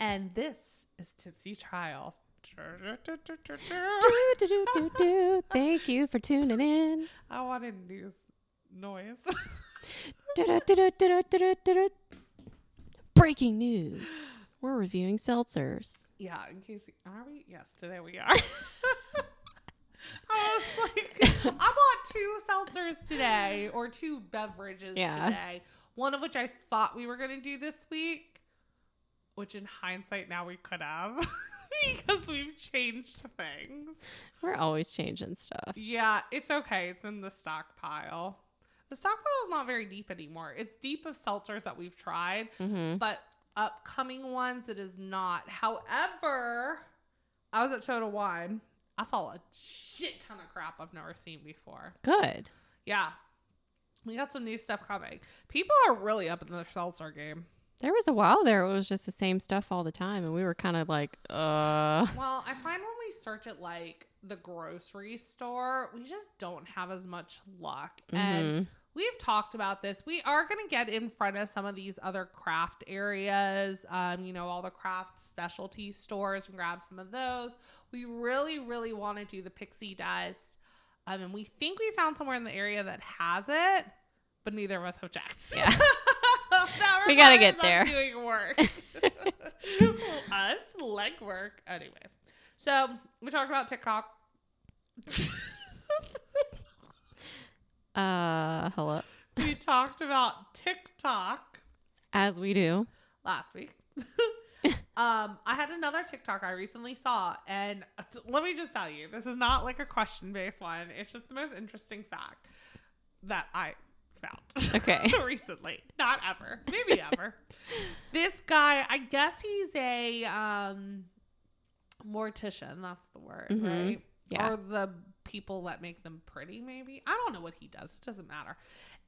And this is Tipsy Trials. Thank you for tuning in. I wanted news noise. Breaking news. We're reviewing seltzers. Yeah, in case are we? Yes, today we are. I was like, I bought two seltzers today or two beverages yeah. today. One of which I thought we were gonna do this week which in hindsight now we could have because we've changed things. We're always changing stuff. Yeah, it's okay. It's in the stockpile. The stockpile is not very deep anymore. It's deep of seltzers that we've tried, Mm-hmm. but upcoming ones it is not. However, I was at Total Wine. I saw a shit ton of crap I've never seen before. Good. Yeah. We got some new stuff coming. People are really up in their seltzer game. There was a while there it was just the same stuff all the time, and we were kind of like, uh. Well, I find when we search at like the grocery store, we just don't have as much luck. And mhm. we've talked about this. We are going to get in front of some of these other craft areas, um, you know, all the craft specialty stores and grab some of those. We really, really want to do the pixie dust. Um, and we think we found somewhere in the area that has it, but neither of us have checked. Yeah. We gotta get there. Doing work. us leg work. Anyways, so we talked about TikTok. Uh, hello. we talked about TikTok As we do. last week. um, I had another TikTok I recently saw, and let me just tell you, this is not like a question based one. It's just the most interesting fact that I found. Okay. recently, not ever, maybe ever. this guy, I guess he's a um mortician. That's the word, Mhm. right? Yeah. Or the people that make them pretty, maybe. I don't know what he does. It doesn't matter.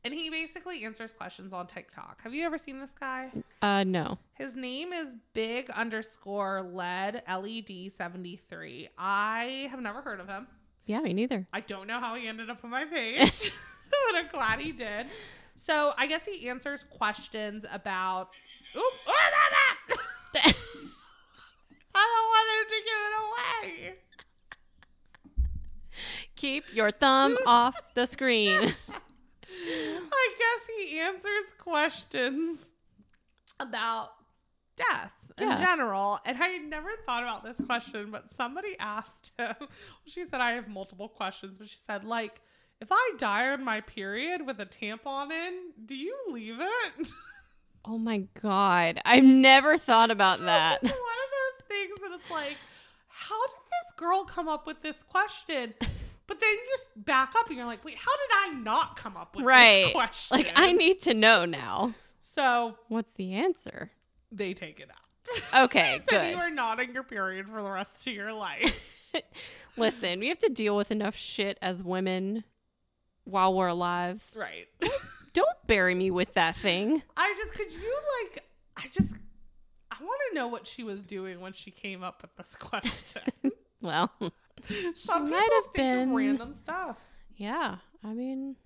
And he basically answers questions on TikTok. Have you ever seen this guy? Uh, no. His name is big underscore led LED 73. I have never heard of him. Yeah, me neither. I don't know how he ended up on my page, but I'm glad he did. So I guess he answers questions about. Oop, oh, no, no. I don't want him to give it away. Keep your thumb off the screen. I guess he answers questions about death in Yeah. general. And I had never thought about this question, but somebody asked him. She said, I have multiple questions, but she said, like, if I die on my period with a tampon in, do you leave it? Oh my god. I've never thought about that. one of those things that it's like, how did this girl come up with this question? But then you just back up and you're like, wait, how did I not come up with this Right. question? Like, I need to know now. So What's the answer? they take it out. Okay, so good. you are not on your period for the rest of your life. Listen, we have to deal with enough shit as women while we're alive. right. Don't bury me with that thing. I just could you like I just I want to know what she was doing when she came up with this question. Well, Some might people have think been- of random stuff. yeah. I mean,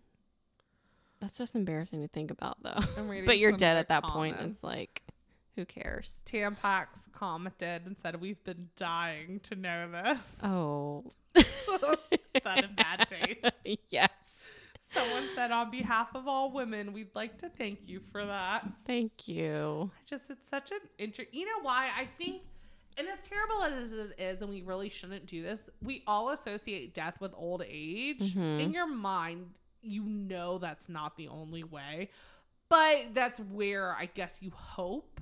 that's just embarrassing to think about, though. But you're dead at that point. It's like, who cares? Tampax commented and said, We've been dying to know this. Oh. Said in bad taste. yes. Someone said, On behalf of all women, we'd like to thank you for that. Thank you. I just, it's such an inter. You know why? I think, and as terrible as it is, and we really shouldn't do this, we all associate death with old age. Mhm. In your mind, you know that's not the only way, but that's where I guess you hope.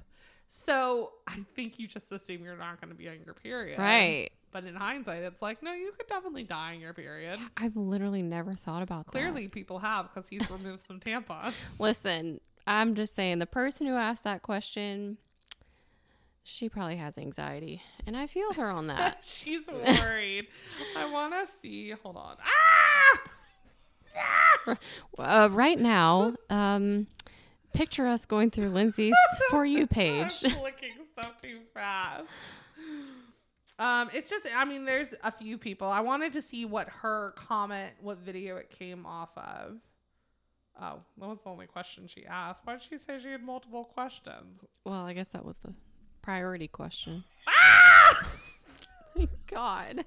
So I think you just assume you're not going to be on your period. Right. But in hindsight, it's like, no, you could definitely die on your period. I've literally never thought about that. Clearly, people have because he's removed some tampons. Listen, I'm just saying the person who asked that question, she probably has anxiety. And I feel her on that. She's worried. I want to see. Hold on. Ah! Ah! uh, right now, um, picture us going through Lindsay's For You page. I'm clicking so too fast. Um, it's just, I mean, there's a few people. I wanted to see what her comment, what video it came off of. Oh, that was the only question she asked. Why did she say she had multiple questions? Well, I guess that was the Priority question. Ah! God.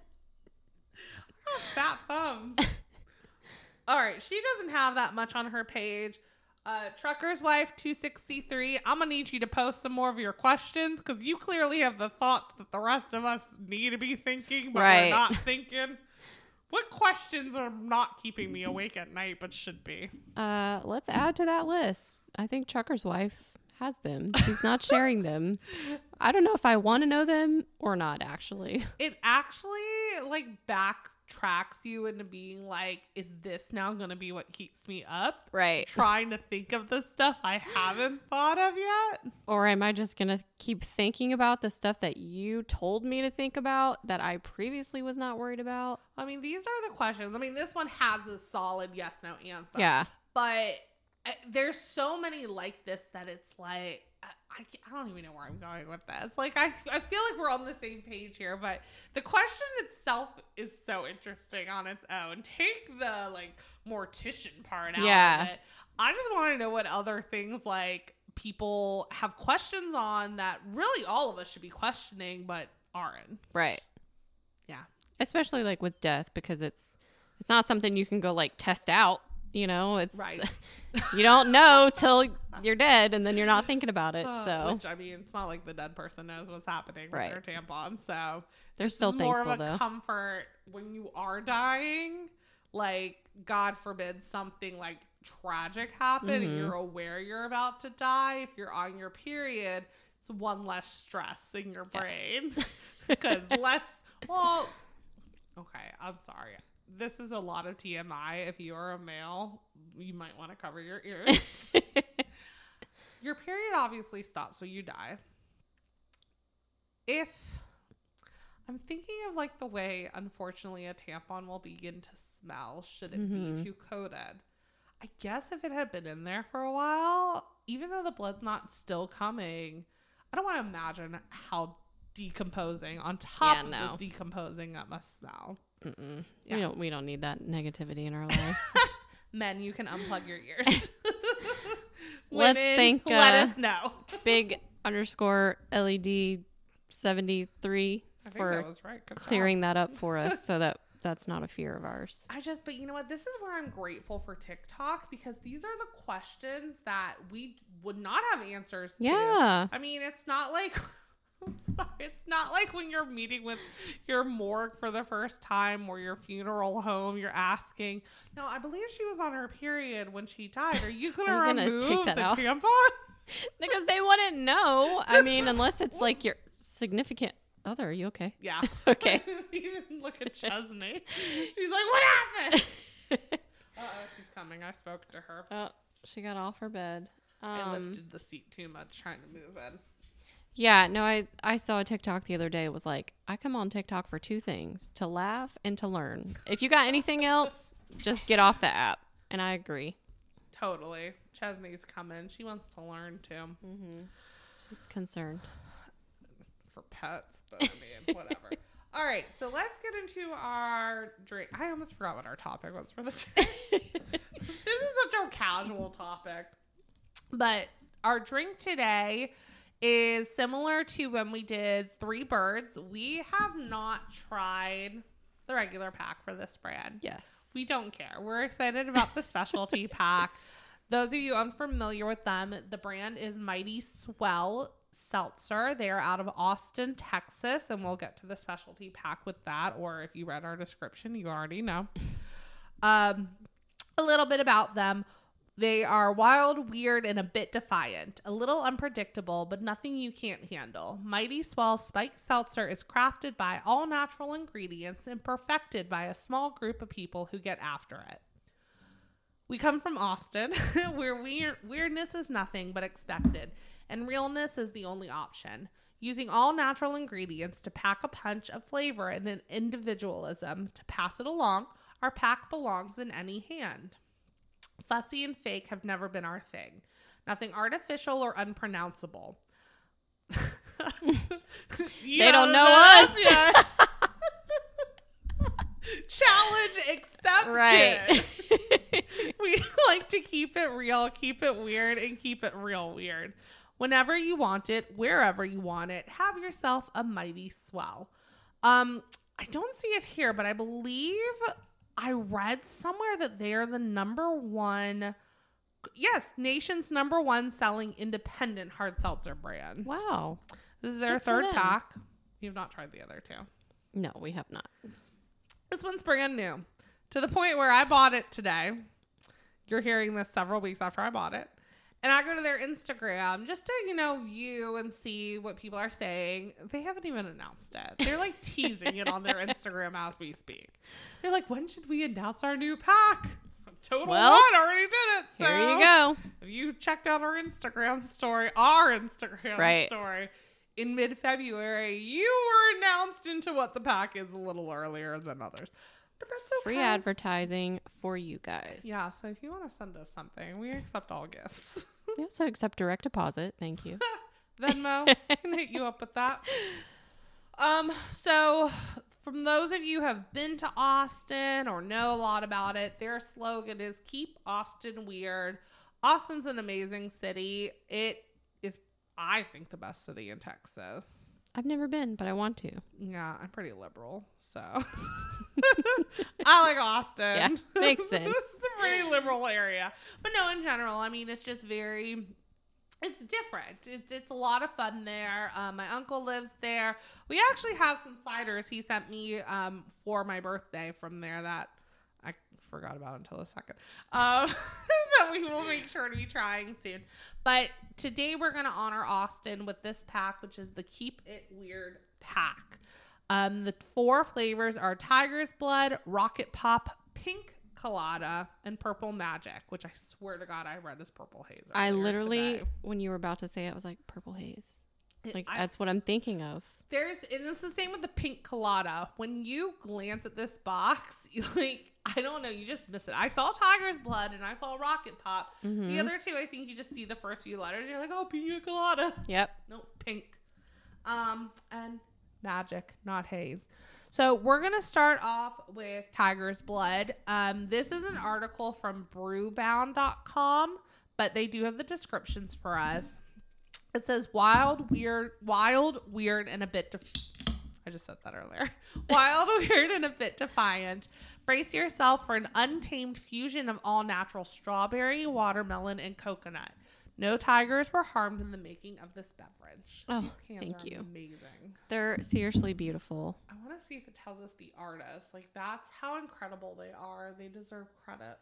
Fat thumbs. All right, she doesn't have that much on her page. Uh, Trucker's Wife 263. I'm gonna need you to post some more of your questions because you clearly have the thoughts that the rest of us need to be thinking, but Right. we're not thinking. What questions are not keeping me awake at night, but should be? Uh, let's add to that list. I think Trucker's wife has them. She's not sharing them. I don't know if I want to know them or not. Actually, It actually like backtracks you into being like, is this now gonna be what keeps me up? right? Trying to think of the stuff I haven't thought of yet. Or am I just gonna keep thinking about the stuff that you told me to think about that I previously was not worried about? I mean, these are the questions. I mean, this one has a solid yes no answer. Yeah. But there's so many like this that it's like, I, I, I don't even know where I'm going with this. Like, I, I feel like we're on the same page here, but the question itself is so interesting on its own. Take the like mortician part out Yeah. of it. I just want to know what other things like people have questions on that really all of us should be questioning, but aren't. Right. Yeah. Especially like with death because it's it's not something you can go like test out. You know, it's Right. you don't know till you're dead and then you're not thinking about it. Uh, so which I mean, it's not like the dead person knows what's happening Right. with their tampon. So they're still is more of a though. comfort when you are dying. Like God forbid something like tragic happen and Mhm. you're aware you're about to die. If you're on your period, it's one less stress in your brain. Yes. Because let's well, okay, I'm sorry. This is a lot of TMI. If you are a male, you might want to cover your ears. Your period obviously stops when you die. If I'm thinking of like the way, unfortunately, a tampon will begin to smell should it Mhm. be too coated. I guess if it had been in there for a while, even though the blood's not still coming, I don't want to imagine how decomposing on top Yeah, of no. this decomposing that must smell. Mm-mm. Yeah. We don't we don't need that negativity in our life. Men, you can unplug your ears. Let's Women, thank, let uh, us know. Big underscore LED seventy three for that was right. Job. clearing that up for us so that that's not a fear of ours. I just, but you know what? This is where I'm grateful for TikTok because these are the questions that we would not have answers to. Yeah. I mean, it's not like. Sorry, it's not like when you're meeting with your morgue for the first time or your funeral home, you're asking, No, I believe she was on her period when she died. Are you going to remove the out?" tampon? Because they wouldn't know. I mean, unless it's like your significant other. Are you okay? Yeah. Okay. Even look at Chesney. She's like, What happened? Uh oh, she's coming. I spoke to her. oh, she got off her bed. I Um, lifted the seat too much trying to move in. Yeah, no, I I saw a TikTok the other day. It was like, I come on TikTok for two things: to laugh and to learn. If you got anything else, just get off the app. And I agree. Totally. Chesney's coming. She wants to learn too Mm-hmm. She's concerned. for pets, but I mean, whatever. All right, so let's get into our drink. I almost forgot what our topic was for this. Day. This is such a casual topic. But our drink today is similar to when we did Three Birds. We have not tried the regular pack for this brand. yes. We don't care. We're excited about the specialty pack. Those of you unfamiliar with them, the brand is Mighty Swell Seltzer. They are out of Austin, Texas, and we'll get to the specialty pack with that. Or if you read our description, you already know. Um, a little bit about them. They are wild, weird, and a bit defiant. A little unpredictable, but nothing you can't handle. Mighty Swell Spiked Seltzer is crafted by all natural ingredients and perfected by a small group of people who get after it. We come from Austin, where weir- weirdness is nothing but expected, and realness is the only option. Using all natural ingredients to pack a punch of flavor and an individualism to pass it along, our pack belongs in any hand. Fussy and fake have never been our thing. Nothing artificial or unpronounceable. They don't know us. Yeah. Challenge accepted. Right. we like to keep it real, keep it weird, and keep it real weird. whenever you want it, wherever you want it. Have yourself a mighty swell. Um, I don't see it here, but I believe I read somewhere that they are the number one, yes, nation's number one selling independent hard seltzer brand. Wow. This is their Good for third them. pack. You've not tried the other two. No, we have not. This one's brand new to the point where I bought it today. You're hearing this several weeks after I bought it. And I go to their Instagram just to, you know, view and see what people are saying. They haven't even announced it. They're like teasing it on their Instagram as we speak. They're like, when should we announce our new pack? Total Well, One already did it. So Here you go. if you checked out our Instagram story, our Instagram Right. story in mid February, you were announced into what the pack is a little earlier than others. But that's okay. Free advertising for you guys. Yeah, so if you want to send us something, we accept all gifts. We also accept direct deposit. Thank you. Venmo I can hit you up with that. Um, so from those of you who have been to Austin or know a lot about it, their slogan is keep Austin weird. Austin's an amazing city. It is I think the best city in Texas. I've never been, but I want to. Yeah, I'm pretty liberal, so I like Austin. Yeah, makes sense. it's a pretty liberal area, but no, in general, I mean, it's just very. It's different. It's it's a lot of fun there. Um, my uncle lives there. We actually have some ciders he sent me um, for my birthday from there that I forgot about until a second. Um, we will make sure to be trying soon. But today we're going to honor Austin with this pack, which is the Keep It Weird pack. Um, the four flavors are Tiger's Blood, Rocket Pop, Pink Colada, and Purple Magic, which I swear to God I read as Purple Haze. I literally, today. when you were about to say it, I was like, purple haze. Like, I- that's what I'm thinking of. There's and it's the same with the pink colada. When you glance at this box, you like I don't know, you just miss it. I saw Tiger's Blood and I saw Rocket Pop. The Mhm. other two, I think you just see the first few letters. You're like, oh, pina colada. Yep. Nope, pink. Um, and magic, not haze. So we're gonna start off with Tiger's Blood. Um, this is an article from brewbound.com, but they do have the descriptions for us. It says wild, weird, wild, weird, and a bit. Def- I just said that earlier. Wild, weird, and a bit defiant. Brace yourself for an untamed fusion of all natural strawberry, watermelon, and coconut. No tigers were harmed in the making of this beverage. Oh, These cans thank are you. amazing. They're seriously beautiful. I want to see if it tells us the artist. Like that's how incredible they are. They deserve credit.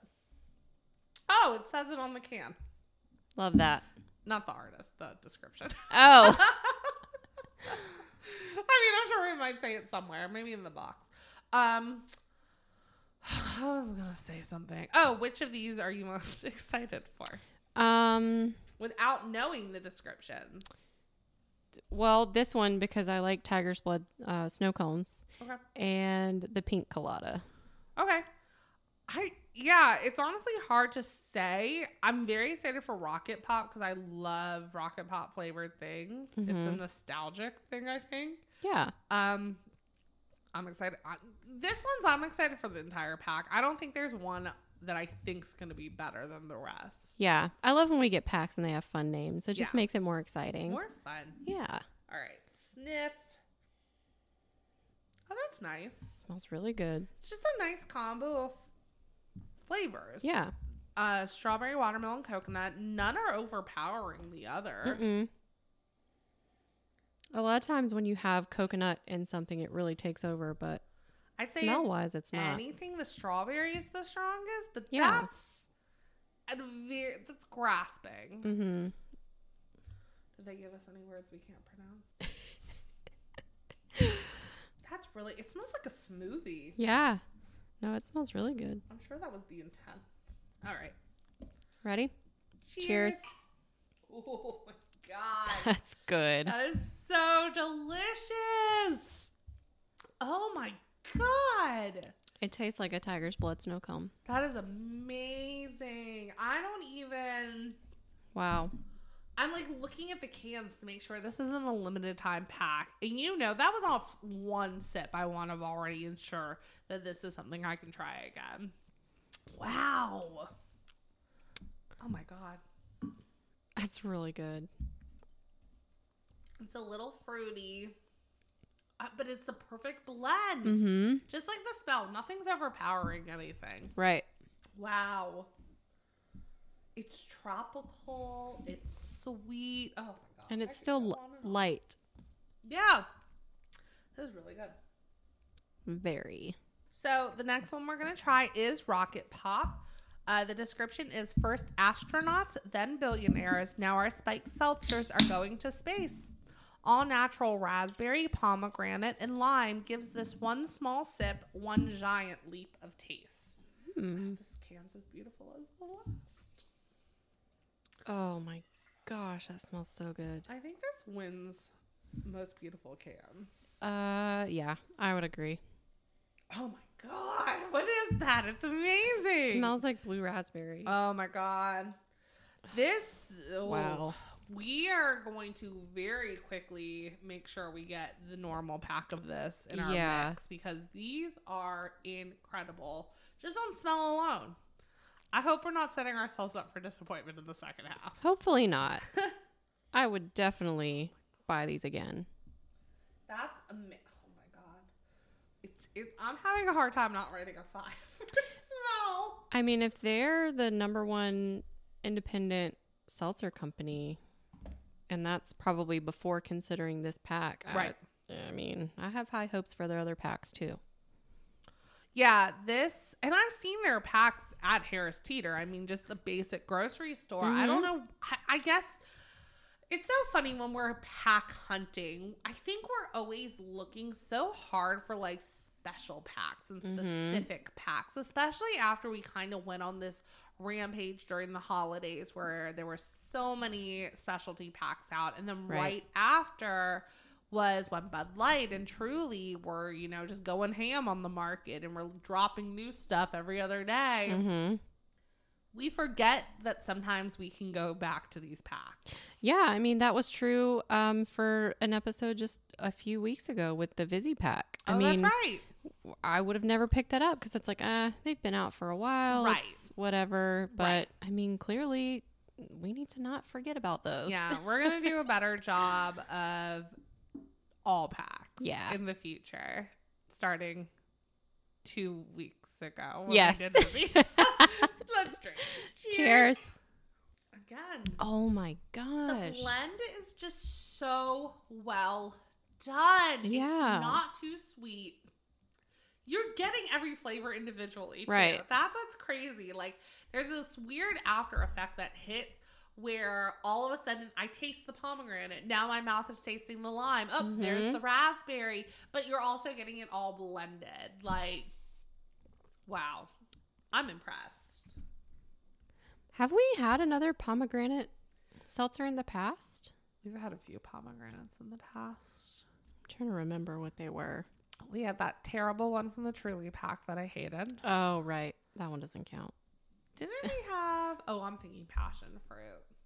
Oh, it says it on the can. Love that. Not the artist, the description. Oh, I mean, I'm sure we might say it somewhere, maybe in the box. Um, I was gonna say something. Oh, which of these are you most excited for? um, Without knowing the description. well, this one because I like Tiger's Blood uh, snow cones Okay. and the pink colada. Okay. I yeah, it's honestly hard to say. I'm very excited for Rocket Pop because I love Rocket Pop flavored things. It's a Mhm. nostalgic thing, I think. Yeah. Um, I'm excited. I, this one's I'm excited for the entire pack. I don't think there's one that I think's gonna be better than the rest. Yeah. I love when we get packs and they have fun names. It just Yeah. makes it more exciting. More fun. Yeah. All right, sniff. Oh, that's nice. smells really good. It's just a nice combo of flavors. Yeah. Uh, strawberry, watermelon, coconut. None are overpowering the other. Mm-mm. A lot of times when you have coconut in something, it really takes over, but I say smell wise, it's not. anything the strawberry is the strongest, but Yeah. that's a very that's grasping. Mm-hmm. Did they give us any words we can't pronounce? That's really. It smells like a smoothie. Yeah. No, it smells really good. I'm sure that was the intent. All right. Ready? Cheers. Cheers. Oh my god, That's good. that is so delicious. Oh my god, It tastes like a tiger's blood snow cone. that is amazing. I don't even. Wow. I'm like looking at the cans to make sure this isn't a limited time pack. And you know, that was off one sip. I want to already ensure that this is something I can try again. Wow. Oh my God. That's really good. It's a little fruity, uh, but it's a perfect blend. Mm-hmm. Just like the smell, nothing's overpowering anything. Right. Wow. It's tropical. It's sweet. Oh my god. And it's still l- on and on. light. Yeah. This is really good. Very. So the next one we're gonna try is Rocket Pop. Uh, the description is first astronauts, then billionaires. Now our spiked seltzers are going to space. All natural raspberry, pomegranate, and lime gives this one small sip one giant leap of taste. Mm. This can's as beautiful as the last. Oh my gosh, that smells so good. I think this wins most beautiful cans. Uh, yeah, I would agree. Oh my god, what is that? It's amazing. Smells like blue raspberry. Oh my god. This oh, wow. We are going to very quickly make sure we get the normal pack of this in our Yeah. mix because these are incredible just on smell alone. I hope we're not setting ourselves up for disappointment in the second half. Hopefully not. I would definitely buy these again. That's amazing. Oh my god. It's it, I'm having a hard time not writing a 5 for smell. I mean, if they're the number one independent seltzer company, and that's probably before considering this pack, I- Right. I mean, I have high hopes for their other packs too. Yeah, this, and I've seen their packs at Harris Teeter. I mean, just the basic grocery store. I don't know. I, I guess it's so funny when we're pack hunting. I think we're always looking so hard for like special packs and Mhm. specific packs, especially after we kind of went on this rampage during the holidays where there were so many specialty packs out. And then Right. right after was when Bud Light and Truly were, you know, just going ham on the market and we're dropping new stuff every other day. Mm-hmm. We forget that sometimes we can go back to these packs. Yeah, I mean that was true um, for an episode just a few weeks ago with the Vizzy pack. I oh, mean, that's right. I would have never picked that up because it's like, ah, they've been out for a while, Right. whatever. But Right. I mean, clearly, we need to not forget about those. Yeah, we're gonna do a better job of all packs. Yeah. in the future, starting two weeks ago. Yes. Let's drink. Cheers. again. Oh my god. The gosh. blend is just so well done. Yeah. It's not too sweet. You're getting every flavor individually, too. Right. That's what's crazy. Like, there's this weird after effect that hits where all of a sudden I taste the pomegranate. Now my mouth is tasting the lime. Oh, there's Mhm. the raspberry. But you're also getting it all blended. Like, wow. I'm impressed. Have we had another pomegranate seltzer in the past? We've had a few pomegranates in the past. I'm trying to remember what they were. We had that terrible one from the Truly pack that I hated. Oh, right. That one doesn't count. Didn't we have? Oh, I'm thinking passion fruit.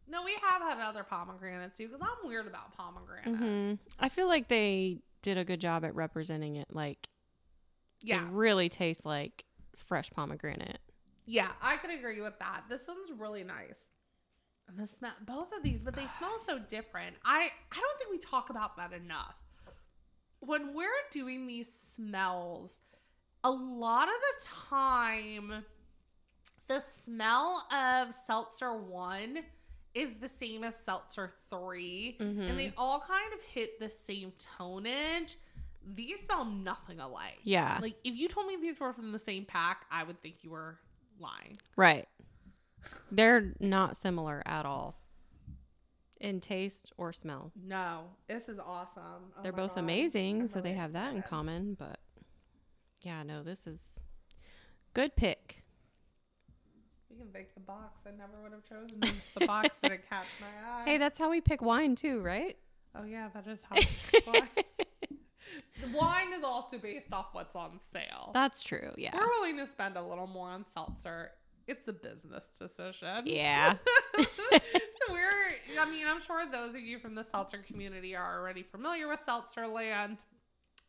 No, we have had other pomegranates too because I'm weird about pomegranate. hmm I feel like they did a good job at representing it. Like, Yeah, it really tastes like fresh pomegranate. yeah, I could agree with that. This one's really nice. And the smell, both of these, but they smell so different. I I don't think we talk about that enough. When we're doing these smells, a lot of the time, the smell of seltzer one is the same as seltzer 3 Mhm. and they all kind of hit the same tonage. These smell nothing alike. Yeah. Like if you told me these were from the same pack, I would think you were lying. Right. They're not similar at all in taste or smell. No, this is awesome. Oh They're both God. amazing, I'm so they really have that in common, but yeah, no, this is good pick. We can thank the box. I never would have chosen. The box didn't catch my eye. Hey, that's how we pick wine too, right? oh yeah, that is how. wine. The wine is also based off what's on sale. That's true. Yeah. We're willing to spend a little more on seltzer. It's a business decision. Yeah. so we're I mean, I'm sure those of you from the seltzer community are already familiar with Seltzer Land.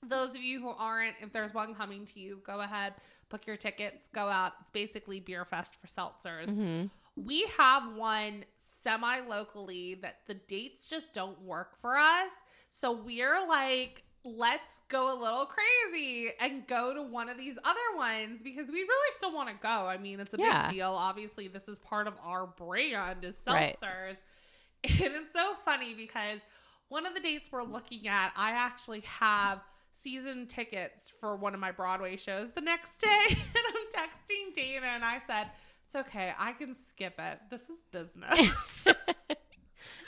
Those of you who aren't, if there's one coming to you, go ahead, book your tickets, go out. It's basically beer fest for seltzers. hmm We have one semi locally that the dates just don't work for us. So we're like, let's go a little crazy and go to one of these other ones because we really still want to go. I mean, it's a Yeah. big deal. Obviously, this is part of our brand is Right. seltzers. And it's so funny because one of the dates we're looking at, I actually have season tickets for one of my Broadway shows the next day. And I'm texting Dana and I said, It's okay. I can skip it. This is business.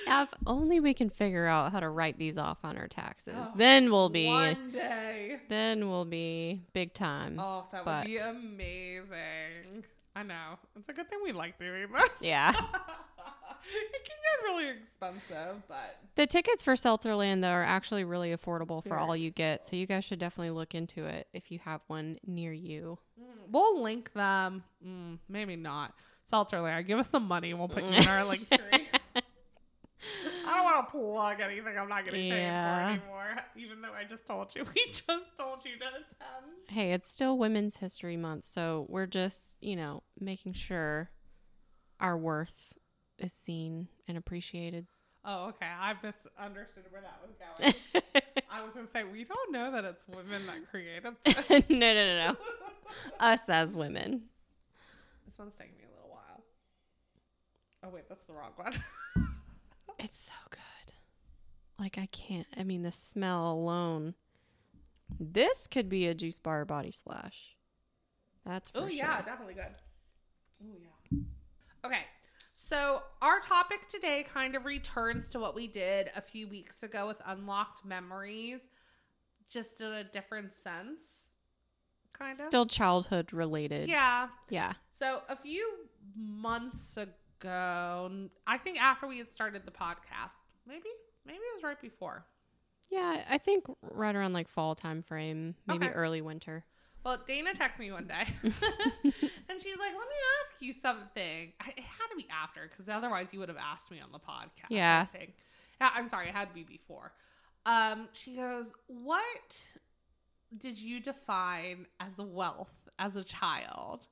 Now, if only we can figure out how to write these off on our taxes, Oh, then we'll be one day. then we'll be big time. Oh, that but- would be amazing. I know. It's a good thing we like doing this. Yeah. it can get really expensive, but The tickets for Seltzerland though are actually really affordable for Very all you get, so you guys should definitely look into it if you have one near you. we'll link them. Mm, maybe not. Seltzerland, give us some money and we'll put you in our link tree. I don't want to plug anything I'm not getting Yeah. paid for anymore, even though I just told you. We just told you to attend. Hey, it's still Women's History Month, so we're just, you know, making sure our worth is seen and appreciated. Oh, okay. I misunderstood where that was going. I was going to say, we don't know that it's women that created this. no, no, no, no. Us as women. This one's taking me a little while. Oh wait, that's the wrong one. It's so good. Like I can't. I mean, the smell alone. This could be a juice bar body splash. That's for oh sure. yeah, definitely good. Oh yeah. Okay. So our topic today kind of returns to what we did a few weeks ago with unlocked memories, just in a different sense. Kind of. Still childhood related. Yeah. Yeah. So a few months ago, I think after we had started the podcast, maybe maybe it was right before. Yeah. I think right around like fall time frame, maybe Okay. early winter. Well, Dana texted me one day, and she's like, "Let me ask you something." I, it had to be after, because otherwise you would have asked me on the podcast. Yeah. I think. Yeah, I'm sorry, it had to be before. Um, she goes, "What did you define as wealth as a child?"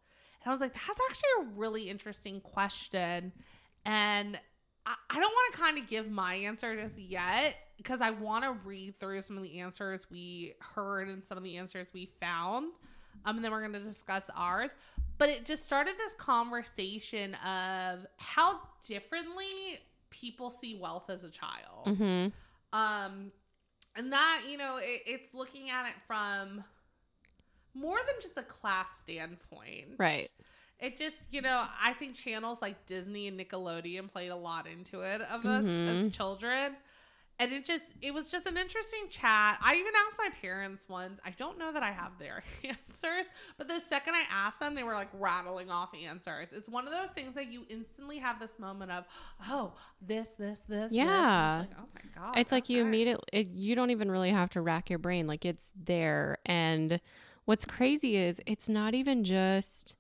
And I was like, "That's actually a really interesting question," and I, I don't want to kind of give my answer just yet because I want to read through some of the answers we heard and some of the answers we found. Um, and then we're going to discuss ours. But it just started this conversation of how differently people see wealth as a child. Mm-hmm. Um, and that, you know, it, it's looking at it from more than just a class standpoint. Right. It just, you know, I think channels like Disney and Nickelodeon played a lot into it of us Mhm. as children. And it just, it was just an interesting chat. I even asked my parents once. I don't know that I have their answers, but the second I asked them, they were like rattling off answers. It's one of those things that you instantly have this moment of, oh, this, this, this. this." Yeah. It's like, oh my God. It's like you immediately, it, you don't even really have to rack your brain. Like it's there. And what's crazy is it's not even just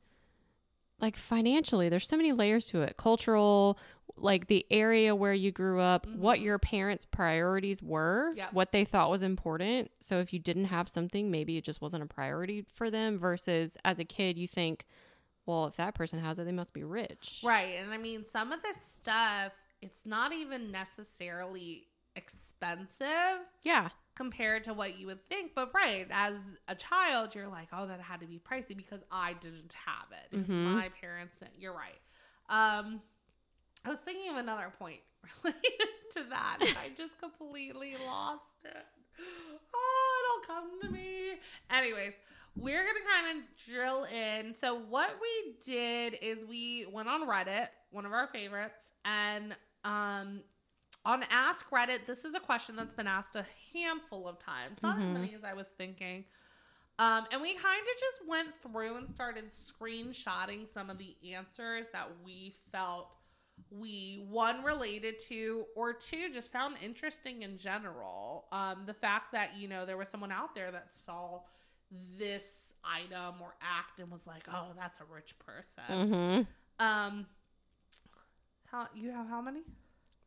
like financially, there's so many layers to it cultural, like the area where you grew up, what Mhm. your parents' priorities were, Yep. what they thought was important. So if you didn't have something, maybe it just wasn't a priority for them, versus as a kid, you think, well, if that person has it, they must be rich. Right. And I mean, some of this stuff, it's not even necessarily expensive Yeah. Compared to what you would think. But right, as a child, you're like, oh, that had to be pricey because I didn't have it. Mhm. My parents didn't. You're right. Um, I was thinking of another point related to that. and I just completely lost it. Oh, it'll come to me. Anyways, we're gonna kind of drill in. So what we did is we went on Reddit, one of our favorites, and um on Ask Reddit, this is a question that's been asked a handful of times, not Mhm. as many as I was thinking. Um, and we kind of just went through and started screenshotting some of the answers that we felt we one related to or two just found interesting in general. Um, the fact that you know there was someone out there that saw this item or act and was like, "Oh, that's a rich person." Mm-hmm. Um, how you have how many?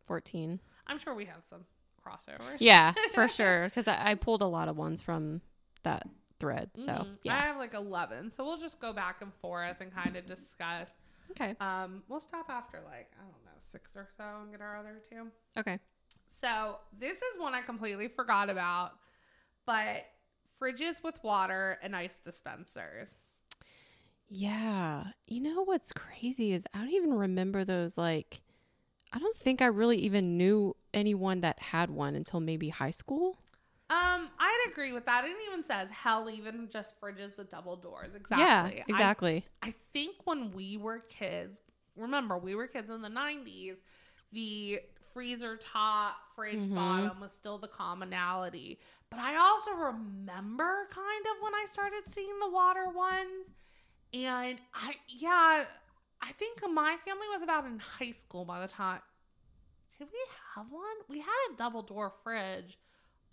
14. I'm sure we have some crossovers. Yeah, for sure. Because I, I pulled a lot of ones from that thread. So, Mhm. I have like 11. So we'll just go back and forth and kind of discuss. Okay. Um, we'll stop after like, I don't know, six or so and get our other two. Okay. So this is one I completely forgot about, but fridges with water and ice dispensers. Yeah. You know what's crazy is I don't even remember those like I don't think I really even knew anyone that had one until maybe high school. Um, I'd agree with that. It even says hell, even just fridges with double doors. Exactly. Yeah, exactly. I think when we were kids, remember we were kids in the 90s, the freezer top, fridge Mhm. bottom was still the commonality. But I also remember kind of when I started seeing the water ones. And I, yeah, I think my family was about in high school by the time. Did we have one? We had a double door fridge.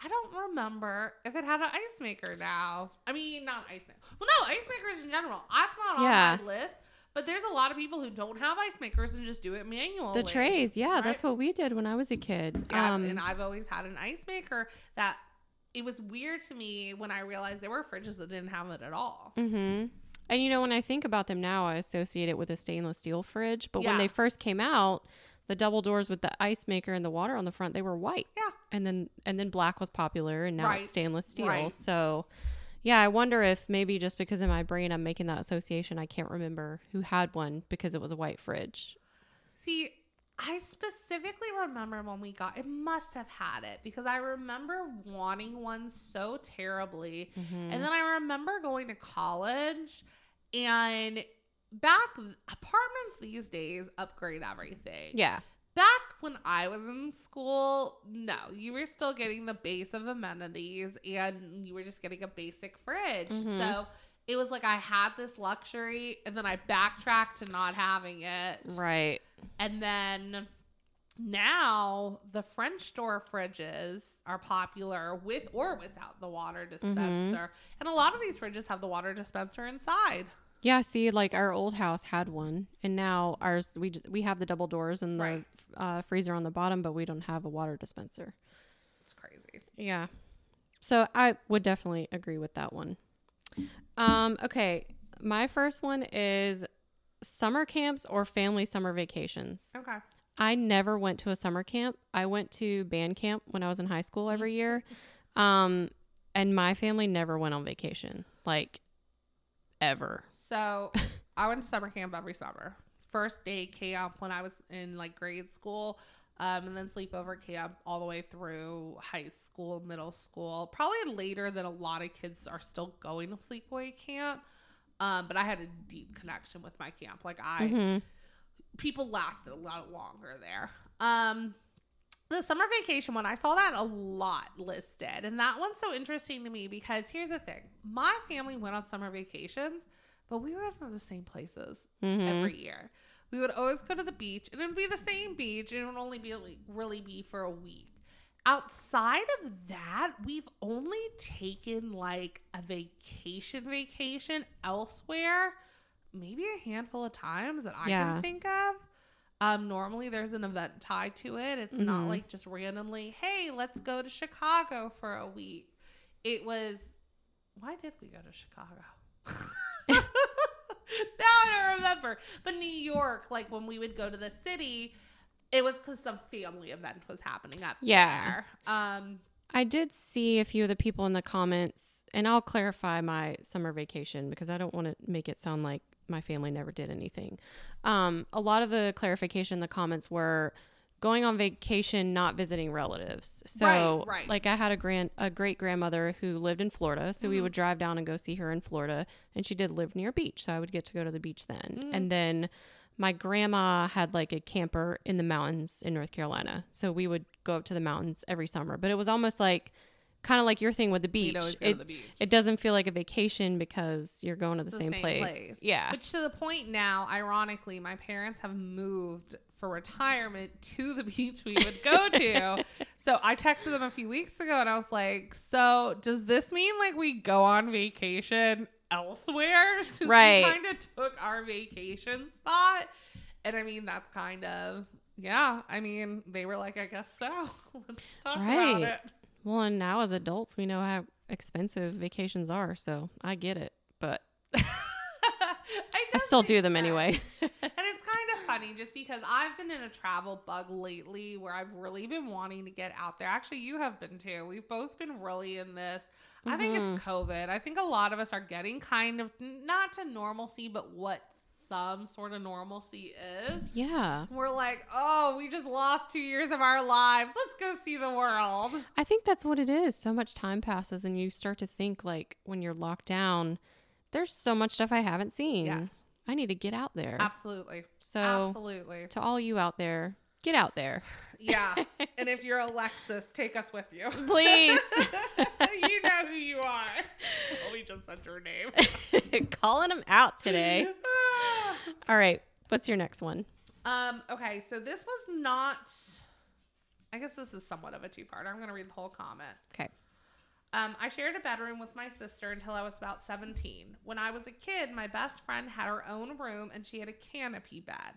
I don't remember if it had an ice maker now. I mean, not ice maker. Well, no, ice makers in general. That's not Yeah. on my list. But there's a lot of people who don't have ice makers and just do it manually. The trays, yeah, right? that's what we did when I was a kid. Yeah, um, and I've always had an ice maker that it was weird to me when I realized there were fridges that didn't have it at all. Mm-hmm. And you know, when I think about them now, I associate it with a stainless steel fridge. But when they first came out, the double doors with the ice maker and the water on the front, they were white. Yeah. And then and then black was popular, and now Right. it's stainless steel. Right. So, yeah, I wonder if maybe just because in my brain I'm making that association, I can't remember who had one because it was a white fridge. See, I specifically remember when we got it must have had it because I remember wanting one so terribly. Mm-hmm. And then I remember going to college and back apartments these days upgrade everything. yeah. Back when I was in school, no, you were still getting the base of amenities and you were just getting a basic fridge. Mhm. So it was like I had this luxury and then I backtracked to not having it. Right. And then now the French door fridges are popular with or without the water dispenser. And a lot of these fridges have the water dispenser inside. Yeah, see, like our old house had one, and now ours we just we have the double doors and the Right. uh, freezer on the bottom, but we don't have a water dispenser. It's crazy. Yeah, so I would definitely agree with that one. Um, okay, my first one is summer camps or family summer vacations. Okay. I never went to a summer camp. I went to band camp when I was in high school every year, um, and my family never went on vacation, like ever. So I went to summer camp every summer. First day camp when I was in like grade school, um, and then sleepover camp all the way through high school, middle school. Probably later than a lot of kids are still going to sleepaway camp. Um, but I had a deep connection with my camp. Like I, Mhm. people lasted a lot longer there. Um, the summer vacation one, I saw that a lot listed. And that one's so interesting to me because here's the thing my family went on summer vacations, but we went to the same places Mhm. every year. We would always go to the beach, and it would be the same beach, and it would only be like, really be for a week. Outside of that, we've only taken like a vacation vacation elsewhere, maybe a handful of times that I Yeah. can think of. Um, normally there's an event tied to it. It's not Mhm. like just randomly, hey, let's go to Chicago for a week. It was why did we go to Chicago? now I don't remember. But New York, like when we would go to the city, it was because some family event was happening up Yeah. there. Um, I did see a few of the people in the comments, and I'll clarify my summer vacation because I don't want to make it sound like my family never did anything. Um, a lot of the clarification in the comments were going on vacation, not visiting relatives. So, Right, right. like, I had a grand, a great grandmother who lived in Florida, so we Mhm. would drive down and go see her in Florida, and she did live near a beach, so I would get to go to the beach then. Mhm. And then my grandma had like a camper in the mountains in North Carolina. So we would go up to the mountains every summer. But it was almost like kind of like your thing with the beach. It, the beach. it doesn't feel like a vacation because you're going to the, The same, same place. place. Yeah. Which to the point now, ironically, my parents have moved for retirement to the beach we would go to. so I texted them a few weeks ago and I was like, So does this mean like we go on vacation elsewhere? Since Right. We kind of took our vacation spot. And I mean, that's kind of yeah. I mean, they were like, I guess so. Let's talk Right. about it. well, and now as adults, we know how expensive vacations are. So I get it. But I, I still do them that- anyway. and it's kind of funny just because I've been in a travel bug lately where I've really been wanting to get out there. Actually, you have been too. We've both been really in this. I think it's mm-hmm. COVID. I think a lot of us are getting kind of not to normalcy, but what some sort of normalcy is. Yeah. We're like, oh, we just lost two years of our lives. Let's go see the world. I think that's what it is. So much time passes and you start to think like when you're locked down, there's so much stuff I haven't seen. Yes, I need to get out there. absolutely. So Absolutely. to all you out there, get out there. Yeah. and if you're Alexis, take us with you. Please. you know who you are. Oh, we just said your name. Calling them out today. All right. What's your next one? um, okay, so this was not I guess this is somewhat of a two-parter. I'm gonna read the whole comment. Okay. Um, I shared a bedroom with my sister until I was about 17. When I was a kid, my best friend had her own room and she had a canopy bed.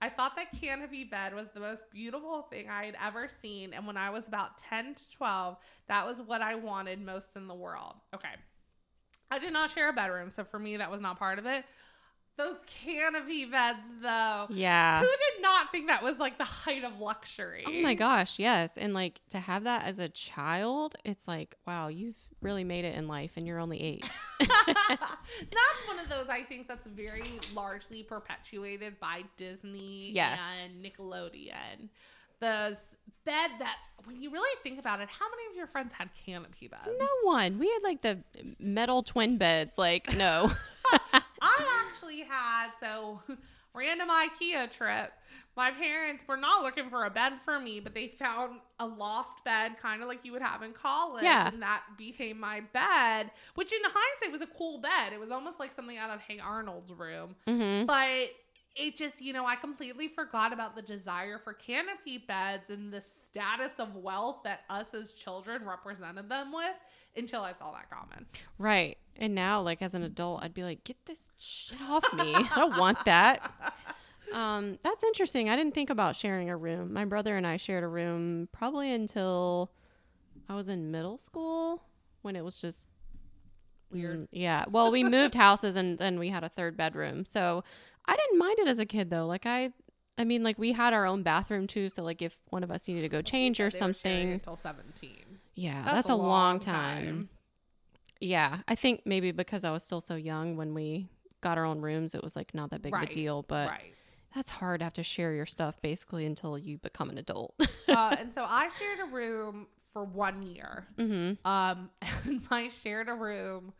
I thought that canopy bed was the most beautiful thing I had ever seen. And when I was about 10 to 12, that was what I wanted most in the world. Okay. I did not share a bedroom. So for me, that was not part of it. Those canopy beds, though. Yeah. Who did not think that was like the height of luxury? Oh my gosh, yes. And like to have that as a child, it's like, wow, you've really made it in life and you're only eight. that's one of those I think that's very largely perpetuated by Disney Yes. and Nickelodeon. The bed that, when you really think about it, how many of your friends had canopy beds? no one. We had like the metal twin beds. Like, no. I actually had so random IKEA trip. My parents were not looking for a bed for me, but they found a loft bed, kind of like you would have in college. Yeah. And that became my bed, which in hindsight was a cool bed. It was almost like something out of Hey Arnold's room. mm-hmm. But it just, you know, I completely forgot about the desire for canopy beds and the status of wealth that us as children represented them with until I saw that comment. Right. And now, like as an adult, I'd be like, get this shit off me. I don't want that. Um, that's interesting. I didn't think about sharing a room. My brother and I shared a room probably until I was in middle school when it was just Weird. Mm, yeah. Well, we moved houses and then we had a third bedroom. So I didn't mind it as a kid though. Like I I mean like we had our own bathroom too, so like if one of us needed to go change or were sharing something. until 17. Yeah, that's, a, long, long time. time. Yeah, I think maybe because I was still so young when we got our own rooms, it was like not that big of a deal. But right. that's hard to have to share your stuff basically until you become an adult. uh, and so I shared a room for one year. mm-hmm. Um, I shared a room.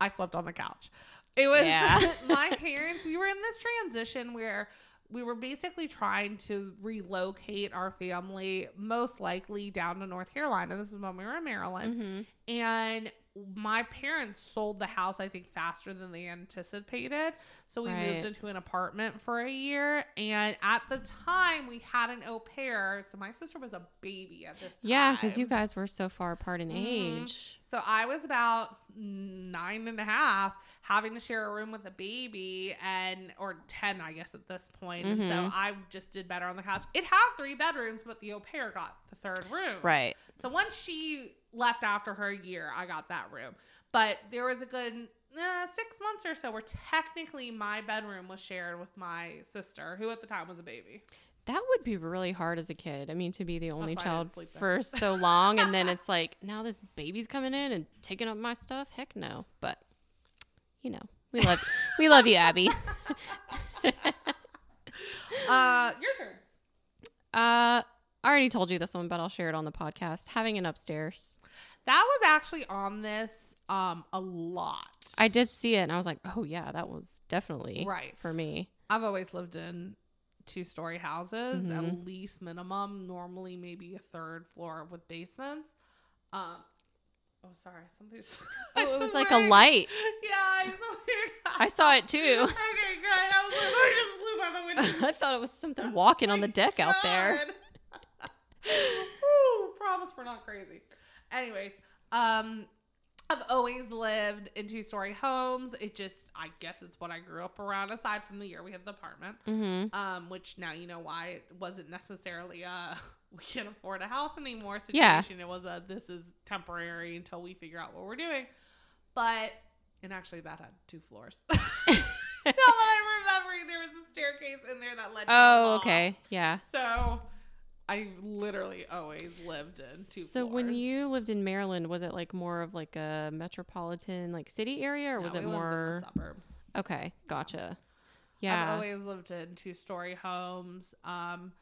I slept on the couch. It was Yeah. my parents. We were in this transition where we were basically trying to relocate our family, most likely down to North Carolina. This is when we were in Maryland. Mm-hmm. And my parents sold the house, I think, faster than they anticipated. So we Right. moved into an apartment for a year. And at the time, we had an au pair. So my sister was a baby at this time. Yeah, because you guys were so far apart in Mhm. age. So I was about nine and a half, having to share a room with a baby, and or ten, I guess, at this point. And so Mhm. I just did better on the couch. It had three bedrooms, but the au pair got the third room. Right. So once she left after her year, I got that room. But there was a good uh, six months or so where technically my bedroom was shared with my sister, who at the time was a baby. That would be really hard as a kid. I mean, to be the only why I didn't child for so long, and then it's like now this baby's coming in and taking up my stuff. Heck no. But you know, we love we love you, Abby. Uh, your turn. Uh, I already told you this one, but I'll share it on the podcast. Having an upstairs. That was actually on this um a lot. I did see it, and I was like, oh yeah, that was definitely Right. for me. I've always lived in two story houses, Mhm. at least minimum, normally maybe a third floor with basements. Um oh sorry, something's Oh, it was like a light. Yeah, I swear. I saw it too. Okay, good. I was like, I just flew by the window. I thought it was something walking on the deck out there. God. Ooh, promise we're not crazy. Anyways, um, I've always lived in two story homes. It just, I guess it's what I grew up around. Aside from the year we had the apartment, Mm-hmm. um, which now you know why it wasn't necessarily a we can't afford a house anymore Yeah. situation. It was a this is temporary until we figure out what we're doing. But and actually that had two floors. now that I'm remembering, there was a staircase in there that led to oh, okay. Yeah. So I literally always lived in two So when you lived in Maryland, was it like more of like a metropolitan like city area or No, was it lived in the more suburbs? Okay, gotcha. Yeah, I've always lived in two story homes. Um,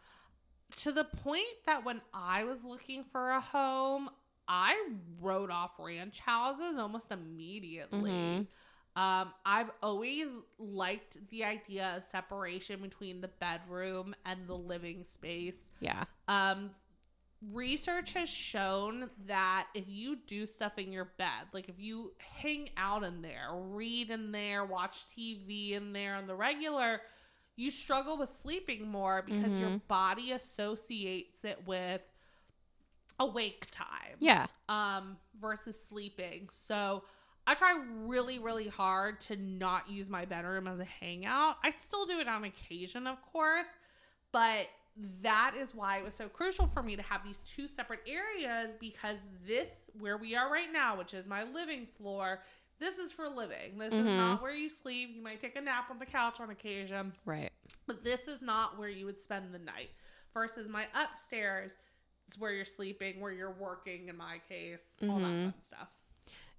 to the point that when I was looking for a home, I wrote off ranch houses almost immediately. Mhm. Um, I've always liked the idea of separation between the bedroom and the living space. yeah. Um, research has shown that if you do stuff in your bed, like if you hang out in there, read in there, watch TV in there on the regular, you struggle with sleeping more because your Mhm. body associates it with awake time Yeah. um versus sleeping. So I try really, really hard to not use my bedroom as a hangout. I still do it on occasion, of course, but that is why it was so crucial for me to have these two separate areas because this, where we are right now, which is my living floor, this is for living. This is Mhm. not where you sleep. You might take a nap on the couch on occasion Right. but this is not where you would spend the night versus my upstairs is where you're sleeping where you're working in my case all that Mhm. fun stuff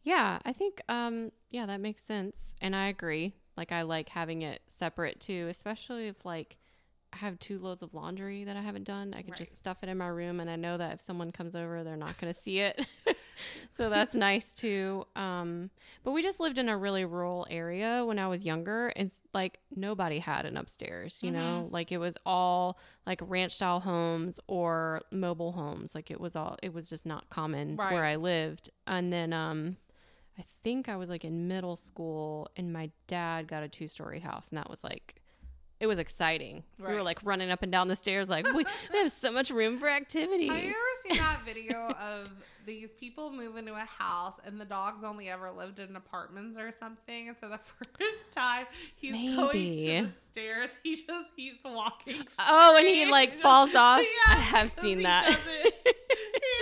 Yeah, I think um yeah, that makes sense. And I agree. Like I like having it separate too, especially if like I have two loads of laundry that I haven't done. I could Right. just stuff it in my room and I know that if someone comes over, they're not going to see it. so that's nice too. Um but we just lived in a really rural area when I was younger. It's like nobody had an upstairs, you know? Like it was all like ranch style homes or mobile homes. Like it was all it was just not common Right. where I lived. And then um I think I was like in middle school and my dad got a two story house and that was like it was exciting. We were like running up and down the stairs like we, we have so much room for activities. have you ever seen that video of these people move into a house and the dog's only ever lived in apartments or something and so the first time he's going to the stairs he just he's walking Oh, and he like falls off. Yeah, I have seen he that. doesn't- he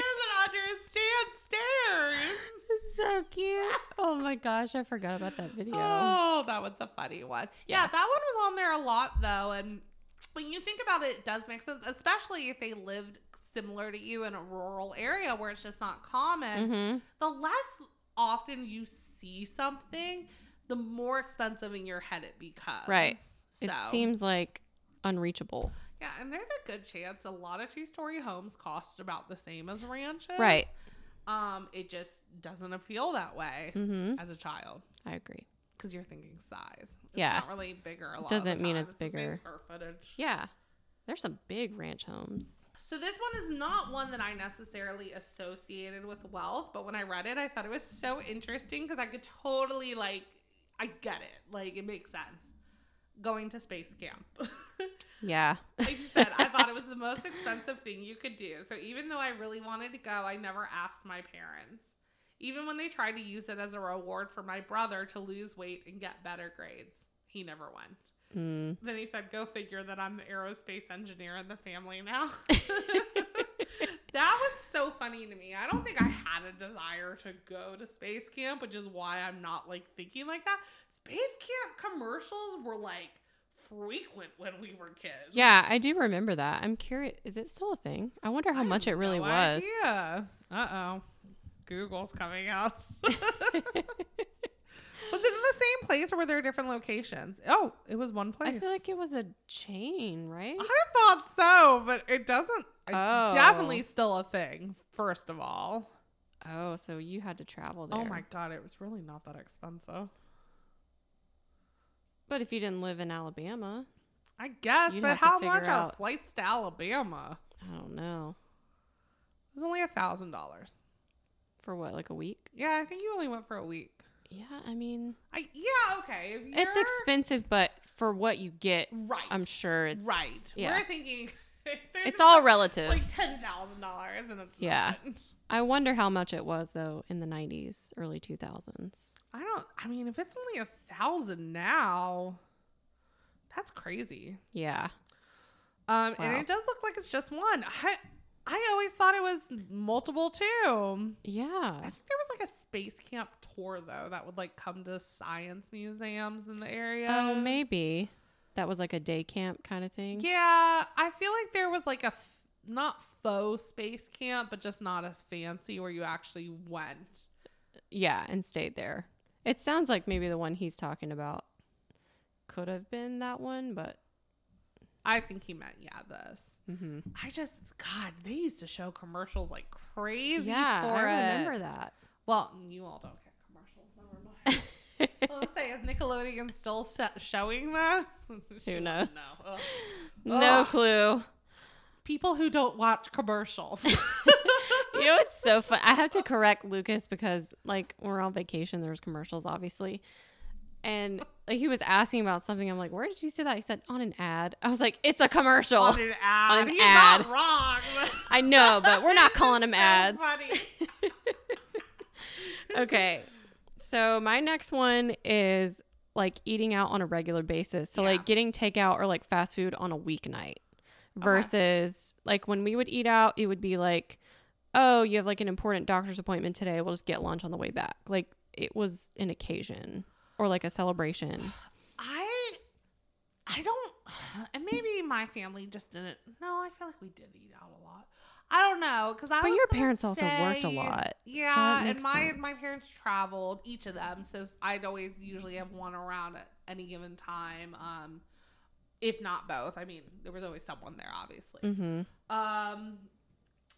doesn't understand stairs so cute. Oh my gosh, I forgot about that video. Oh, that was a funny one. Yeah, Yes. that one was on there a lot though, and when you think about it, it does make sense, especially if they lived similar to you in a rural area where it's just not common. hmm The less often you see something, the more expensive in your head it becomes. Right. It seems like unreachable. yeah, and there's a good chance a lot of two-story homes cost about the same as ranches. Right. Um, it just doesn't appeal that way hmm as a child. I agree. because you're thinking size. It's Yeah. not really bigger. A lot Doesn't mean it's same bigger. square footage. Yeah. There's some big ranch homes. So this one is not one that I necessarily associated with wealth, but when I read it, I thought it was so interesting because I could totally like, I get it. Like it makes sense. Going to space camp. Yeah. like you said, I thought it was the most expensive thing you could do. So even though I really wanted to go, I never asked my parents. Even when they tried to use it as a reward for my brother to lose weight and get better grades, he never went. Mm. Then he said, "Go figure that I'm the aerospace engineer in the family now." that was so funny to me. I don't think I had a desire to go to space camp, which is why I'm not like thinking like that. Space camp commercials were like frequent when we were kids. Yeah, I do remember that. I'm curious. Is it still a thing? I wonder how I much it really no was. Yeah. Uh oh, Google's coming out. was it in the same place or were there different locations? Oh, it was one place. I feel like it was a chain, right? I thought so, but it doesn't. It's Oh. definitely still a thing. First of all, Oh, so you had to travel oh there. oh my god, it was really not that expensive. But if you didn't live in Alabama, I guess, but how much are flights to Alabama? I don't know. It was only a thousand dollars. For what, like a week? Yeah, I think you only went for a week. Yeah, I mean, I yeah, okay. It's expensive, but for what you get, right. I'm sure it's right. Yeah, We're thinking it's all like- relative. like ten thousand dollars, and it's Yeah. not. I wonder how much it was though in the 90s, early 2000s. I don't. I mean, if it's only a thousand now, that's crazy. Yeah, Um, and it does look like it's just one. I I always thought it was multiple too. yeah. I think there was like a space camp tour though that would like come to science museums in the area. Oh, maybe that was like a day camp kind of thing. Yeah, I feel like there was like a f- not faux space camp, but just not as fancy where you actually went. Yeah, and stayed there. It sounds like maybe the one he's talking about could have been that one, but I think he meant yeah this. Hmm I just God, they used to show commercials like crazy. yeah, I it. remember that. Well, you all don't get commercials. Never mind. well, let's say is Nickelodeon still showing that? Who knows? No. No clue. People who don't watch commercials. You know, it's so fun. I have to correct Lucas because, like, we're on vacation. There's commercials, obviously, and like, he was asking about something. I'm like, "Where did you see that?" He said, "On an ad." I was like, "It's a commercial." on an ad. On an He's ad. not wrong. I know, but we're not calling them ads. funny. okay. So my next one is like eating out on a regular basis. So Yeah. like getting takeout or like fast food on a weeknight versus like when we would eat out, it would be like, oh, you have like an important doctor's appointment today. We'll just get lunch on the way back. Like it was an occasion or like a celebration. I I don't and maybe my family just didn't no, I feel like we did eat out a lot. I don't know because I But your parents also worked a lot, Yeah, that and my my parents traveled each of them, so I'd always usually have one around at any given time, um, if not both. I mean, there was always someone there, obviously. Mm-hmm. Um,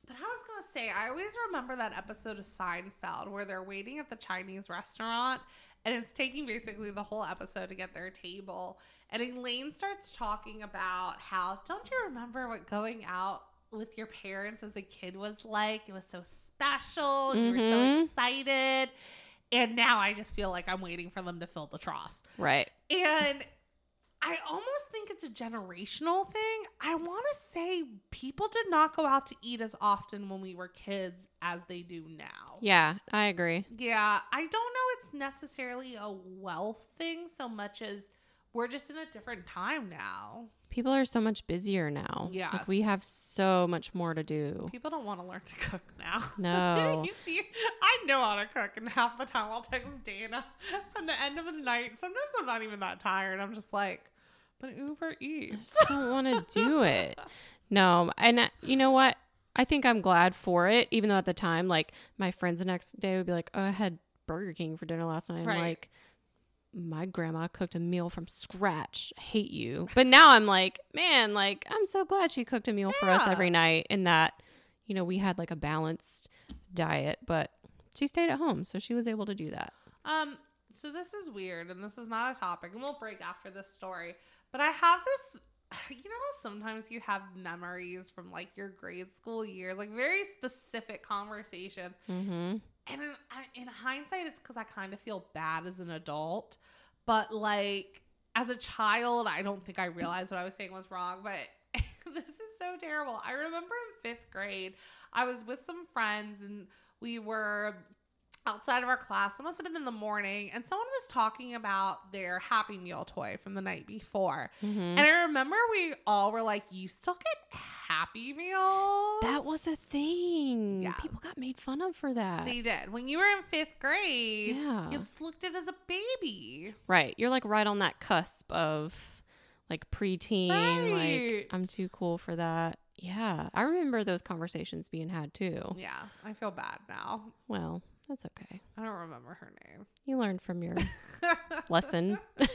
but I was gonna say, I always remember that episode of Seinfeld where they're waiting at the Chinese restaurant, and it's taking basically the whole episode to get their table. And Elaine starts talking about how, don't you remember what going out with your parents as a kid was like? It was so special. and You were so Mhm. excited. And now I just feel like I'm waiting for them to fill the troughs. Right. And I almost think it's a generational thing. I want to say people did not go out to eat as often when we were kids as they do now. Yeah, I agree. Yeah, I don't know it's necessarily a wealth thing so much as we're just in a different time now. People are so much busier now. Yeah. Like we have so much more to do. People don't want to learn to cook now. No. you see, I know how to cook, and half the time I'll text Dana at the end of the night. Sometimes I'm not even that tired. I'm just like, but Uber I Eats. just don't want to do it. No, and uh, you know what? I think I'm glad for it, even though at the time, like my friends the next day would be like, "Oh, I had Burger King for dinner last night." I'm Right. like, my grandma cooked a meal from scratch. I hate you. But now I'm like, man, like I'm so glad she cooked a meal for us every night, and that you know we had like a balanced diet, but she stayed at home, so she was able to do that. Um, so this is weird, and this is not a topic, and we'll break after this story. But I have this. You know sometimes you have memories from like your grade school years, like very specific conversations, Mm-hmm. and in, in hindsight, it's because I kind of feel bad as an adult. But like as a child, I don't think I realized what I was saying was wrong. But this is so terrible. I remember in fifth grade, I was with some friends and we were outside of our class. It must have been in the morning, and someone was talking about their Happy Meal toy from the night before. Mm-hmm. And I remember we all were like, "You still get Happy Meals?" That was a thing. Yeah. People got made fun of for that. They did. When you were in fifth grade, Yeah. you looked at it as a baby. Right. You're like right on that cusp of like preteen, Right. like I'm too cool for that. Yeah. I remember those conversations being had too. Yeah, I feel bad now. Well, that's okay. I don't remember her name. You learned from your lesson. but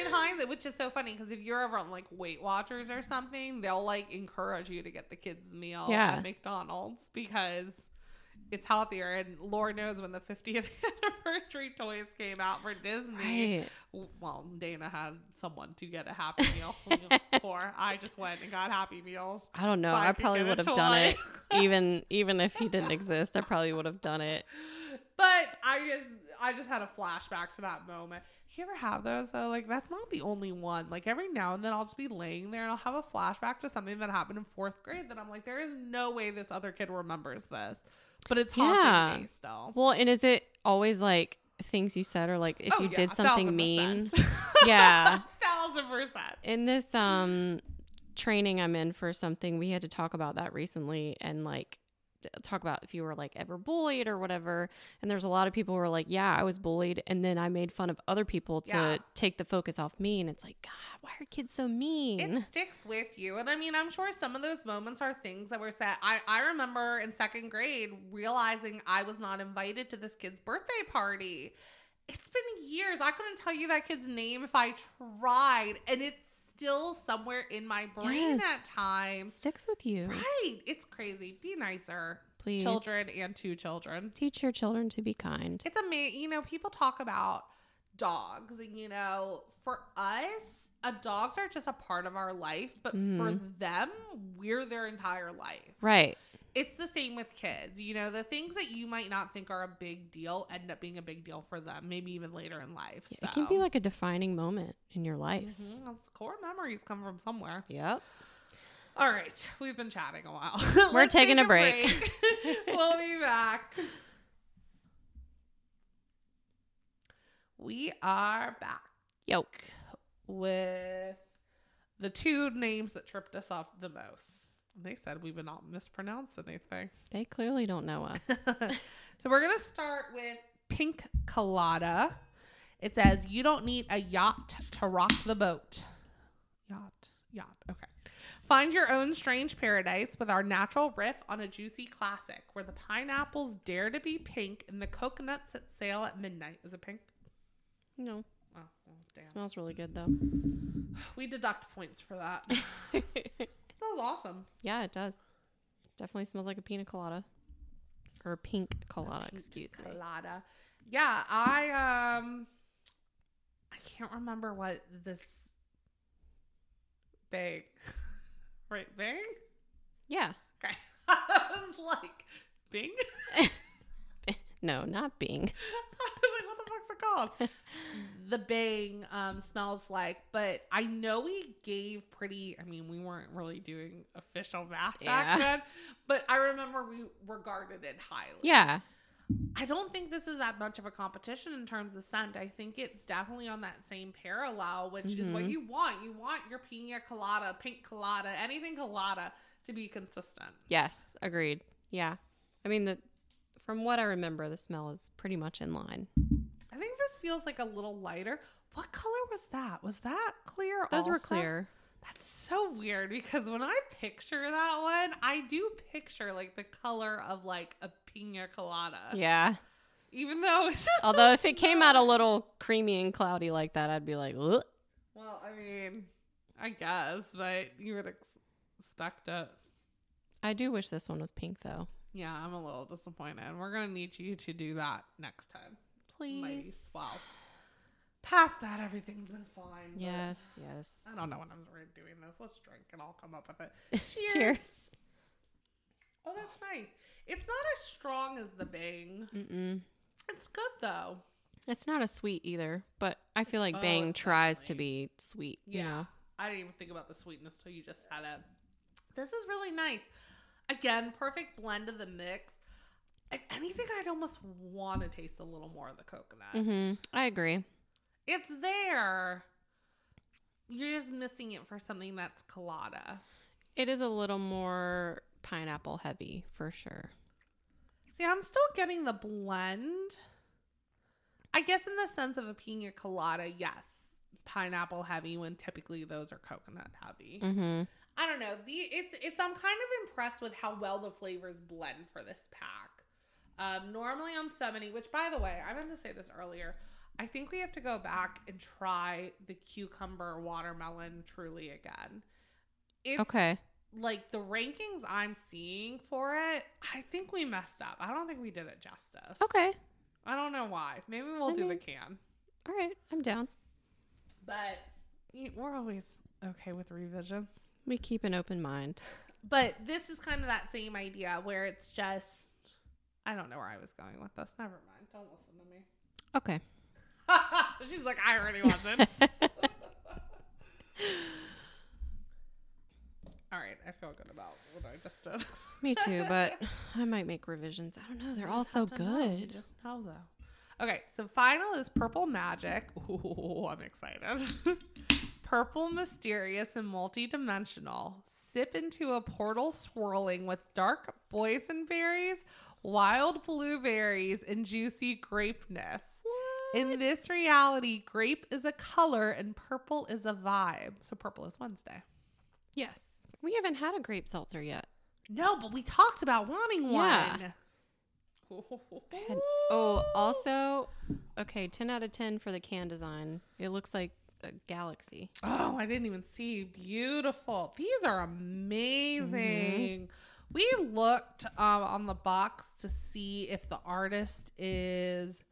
in hindsight, which is so funny because if you're ever on like Weight Watchers or something, they'll like encourage you to get the kids' meal Yeah. at McDonald's because it's healthier. And Lord knows when the 50th anniversary toys came out for Disney. right. Well, Dana had someone to get a Happy Meal for. I just went and got Happy Meals. I don't know. so I, could probably would have done it even even if he didn't exist. I probably would have done it. But I just I just had a flashback to that moment. You ever have those though? Like that's not the only one. Like every now and then I'll just be laying there and I'll have a flashback to something that happened in fourth grade that I'm like, there is no way this other kid remembers this. But it's haunting Yeah. me still. Well, and is it always like things you said or like if Oh, you yeah, did something mean? Yeah. thousand percent. in this um training I'm in for something, we had to talk about that recently and like talk about if you were like ever bullied or whatever. And there's a lot of people who are like, yeah, I was bullied. And then I made fun of other people to Yeah. take the focus off me. And it's like, God, why are kids so mean? It sticks with you. And I mean, I'm sure some of those moments are things that were said. I, I remember in second grade realizing I was not invited to this kid's birthday party. It's been years. I couldn't tell you that kid's name if I tried. And it's still somewhere in my brain Yes. at times. sticks with you. Right. It's crazy. Be nicer. Please. Children and two children. Teach your children to be kind. It's amazing. You know, people talk about dogs, and you know, for us, uh, dogs are just a part of our life, but for Mhm. them, we're their entire life. Right. It's the same with kids. You know, the things that you might not think are a big deal end up being a big deal for them, maybe even later in life. Yeah, It can be like a defining moment in your life. Mhm, those core memories come from somewhere. Yep. All right, we've been chatting a while. We're taking take a break. we'll be back. We are back Yoke. with the two names that tripped us off the most. They said we would not mispronounce anything. They clearly don't know us. so we're gonna start with Pink Colada. It says you don't need a yacht to rock the boat. Yacht, yacht. Okay. Find your own strange paradise with our natural riff on a juicy classic, where the pineapples dare to be pink and the coconuts set sail at midnight. Is it pink? no. Oh, well, damn. Smells really good though. We deduct points for that. was awesome. yeah, it does. Definitely smells like a pina colada. Or a pink colada, excuse me. Colada. Yeah, I um I can't remember what this bang. right, bang? Yeah. Okay. I was like, Bing? No, not Bing. I was like, what the fuck's it called? the bang um, smells like, but I know we gave pretty, I mean, we weren't really doing official math back then, but I remember we regarded it highly. Yeah. I don't think this is that much of a competition in terms of scent. I think it's definitely on that same parallel, which is what Mhm. you want. You want your pina colada, pink colada, anything colada to be consistent. Yes. Agreed. Yeah. I mean, the from what I remember, the smell is pretty much in line. I think this feels like a little lighter. What color was that? Was that clear? Those were also? clear. That's so weird because when I picture that one, I do picture like the color of like a pina colada. Yeah. Even though Although if it came out a little creamy and cloudy like that, I'd be like, Ugh. well, I mean, I guess, but you would ex- expect it. I do wish this one was pink though. Yeah, I'm a little disappointed. We're gonna need you to do that next time. Please. Wow. Past that, everything's been fine. Yes. Yes. I don't know when I'm doing this. Let's drink and I'll come up with it. Cheers. Cheers. Oh, that's nice. It's not as strong as the bang. Mm-mm. It's good though. It's not a sweet either, but I feel like Oh, Bang tries to be sweet. You Yeah. know? I didn't even think about the sweetness till you just said it. This is really nice. Again, perfect blend of the mix. If anything, I'd almost want to taste a little more of the coconut. Mm-hmm. I agree. It's there. You're just missing it for something that's colada. It is a little more pineapple heavy for sure. See, I'm still getting the blend. I guess in the sense of a pina colada, yes, pineapple heavy when typically those are coconut heavy. Mm-hmm. I don't know. The it's it's I'm kind of impressed with how well the flavors blend for this pack. Um, normally on 70, which by the way, I meant to say this earlier. I think we have to go back and try the cucumber watermelon Truly again. It's Okay. like the rankings I'm seeing for it, I think we messed up. I don't think we did it justice. Okay. I don't know why. Maybe we'll I do mean- the can. All right. I'm down. But we're always okay with revisions. We keep an open mind. But this is kind of that same idea where it's just I don't know where I was going with this. Never mind. Don't listen to me. Okay. She's like, I already wasn't. All right, I feel good about what I just did. Me too, but I might make revisions. I don't know. They're all so to know. Good. Just know though. Okay, so final is Purple Magic. Ooh, I'm excited. Purple, mysterious, and multi-dimensional. sip into a portal swirling with dark boysenberries, wild blueberries, and juicy grapeness. In this reality, grape is a color and purple is a vibe. So purple is Wednesday. Yes. We haven't had a grape seltzer yet. No, but we talked about wanting Yeah. one. Had- oh, also, okay, 10 out of 10 for the can design. It looks like a galaxy. Oh, I didn't even see. Beautiful. These are amazing. Mm-hmm. We looked um, on the box to see if the artist is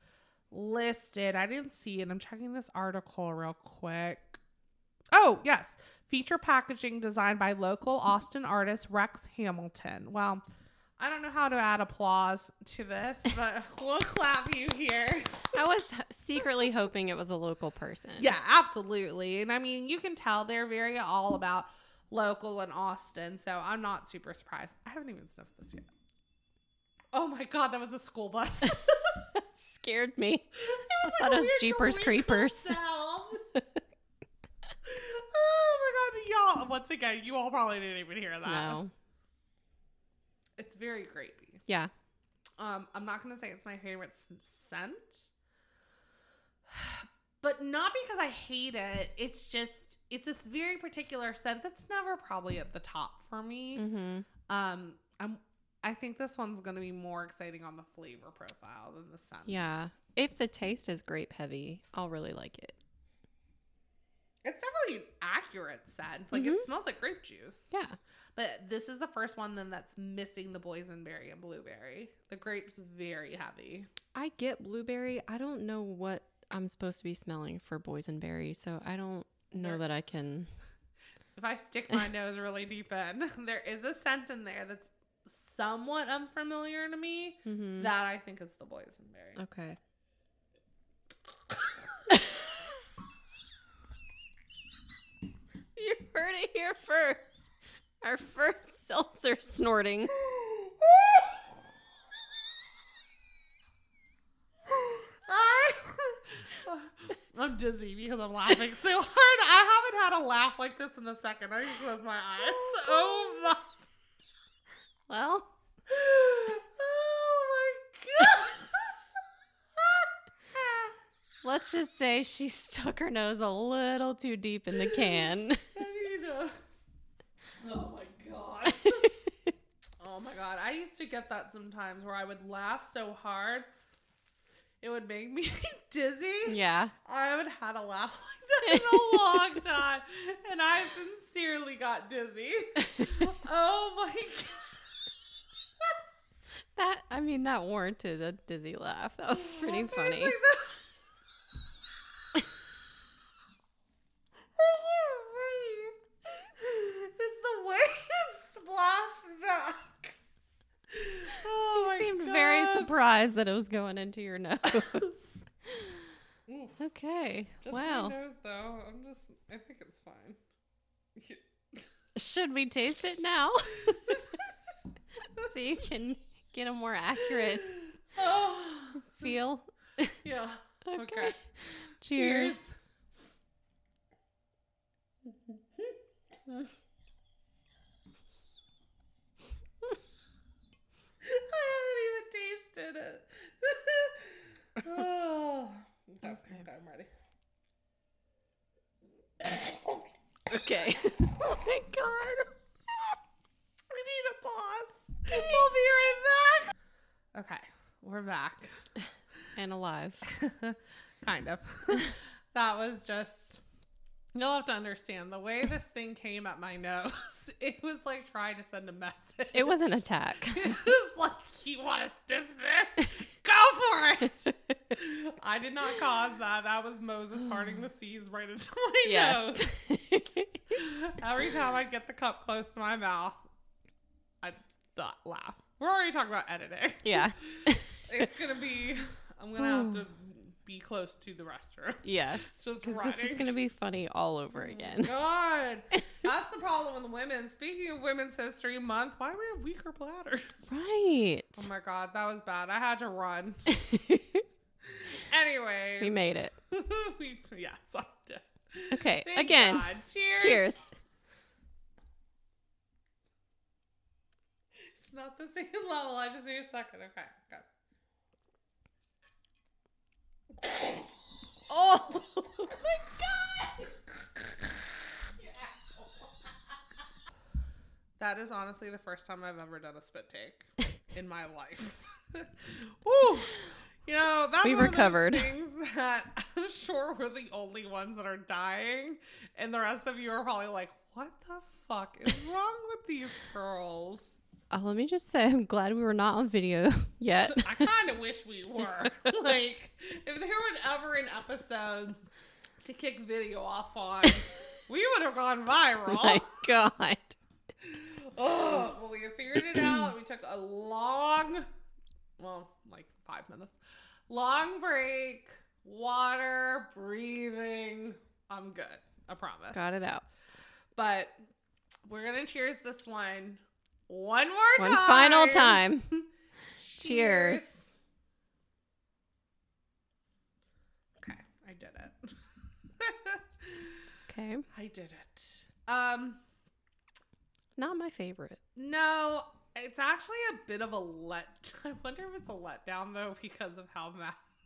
listed. I didn't see it. I'm checking this article real quick. Oh, yes. Feature packaging designed by local Austin artist Rex Hamilton. Well, I don't know how to add applause to this, but we'll clap you here. I was secretly hoping it was a local person. Yeah, absolutely. And I mean, you can tell they're very all about local in Austin. So I'm not super surprised. I haven't even sniffed this yet. Oh my god, that was a school bus. Scared me. I like thought it was Jeepers Creepers. oh my god, y'all! Once again, you all probably didn't even hear that. No. It's very grapey. Yeah. Um, I'm not gonna say it's my favorite scent, but not because I hate it. It's just it's this very particular scent that's never probably at the top for me. Mm-hmm. Um, I'm I think this one's gonna be more exciting on the flavor profile than the scent. Yeah. If the taste is grape heavy, I'll really like it. it's definitely an accurate scent. Like Mhm. it smells like grape juice. Yeah. But this is the first one then that's missing the boysenberry and blueberry. The grape's very heavy. I get blueberry. I don't know what I'm supposed to be smelling for boysenberry, so I don't know There- that I can. If I stick my nose really deep in, there is a scent in there that's somewhat unfamiliar to me. Mm-hmm. That I think is the boysenberry. Okay. You heard it here first. Our first seltzer snorting. I'm dizzy because I'm laughing so hard. I haven't had a laugh like this in a second. I can close my eyes. Oh my. Well, Oh my god. let's just say she stuck her nose a little too deep in the can. I need a. Oh my god. Oh my god. I used to get that sometimes where I would laugh so hard it would make me dizzy. yeah. I haven't had a laugh like that in a long time. And I sincerely got dizzy. Oh my god. That I mean that warranted a dizzy laugh. That was pretty funny. like the- I can't breathe. It's the way it splashed back. Oh you my seemed very God. Surprised that it was going into your nose. Oof. okay. Just wow. nose though. I'm just I think it's fine. Should we taste it now? so you can get a more accurate oh feel. yeah. Okay. Okay. Cheers. I tasted it. oh. Okay. Okay. okay, I'm ready. Okay. oh my god. We need a pause. We'll be right back. Okay, we're back. And alive. kind of. that was just. You'll have to understand the way this thing came at my nose. It was like trying to send a message. It was an attack. It was like, you want to stiff this? Go for it. I did not cause that. That was Moses parting the seas right into my yes. nose. Every time I get the cup close to my mouth, I laugh. We're already talking about editing. yeah. It's gonna be. I'm gonna have to be close to the restroom. Yes. Just this is going to be funny all over oh again. God, that's the problem with women. Speaking of Women's History Month, why do we have weaker bladders? Right. Oh my god, that was bad. I had to run. Anyway, we made it. we yes, I did. Okay. Thank again. God. cheers. Cheers. not the same level. I just need a second. Okay. Okay. Oh my god! That is honestly the first time I've ever done a spit take in my life. Woo! You know, that's We one of those recovered. things that I'm sure we're the only ones that are dying, and the rest of you are probably like, "What the fuck is wrong with these girls?" Uh, let me just say, I'm glad we were not on video yet. I kind of wish we were. like, if there was ever an episode to kick video off on, we would have gone viral. my god. Oh, well, we figured it out. We took a long, well, like five minutes, long break, water, breathing. I'm good. I promise. Got it out. But we're gonna cheers this one one more One time. final time. Cheers. Okay, I did it. Okay. I did it. Um, Not my favorite. no, it's actually a bit of a let. I wonder if it's a letdown though because of how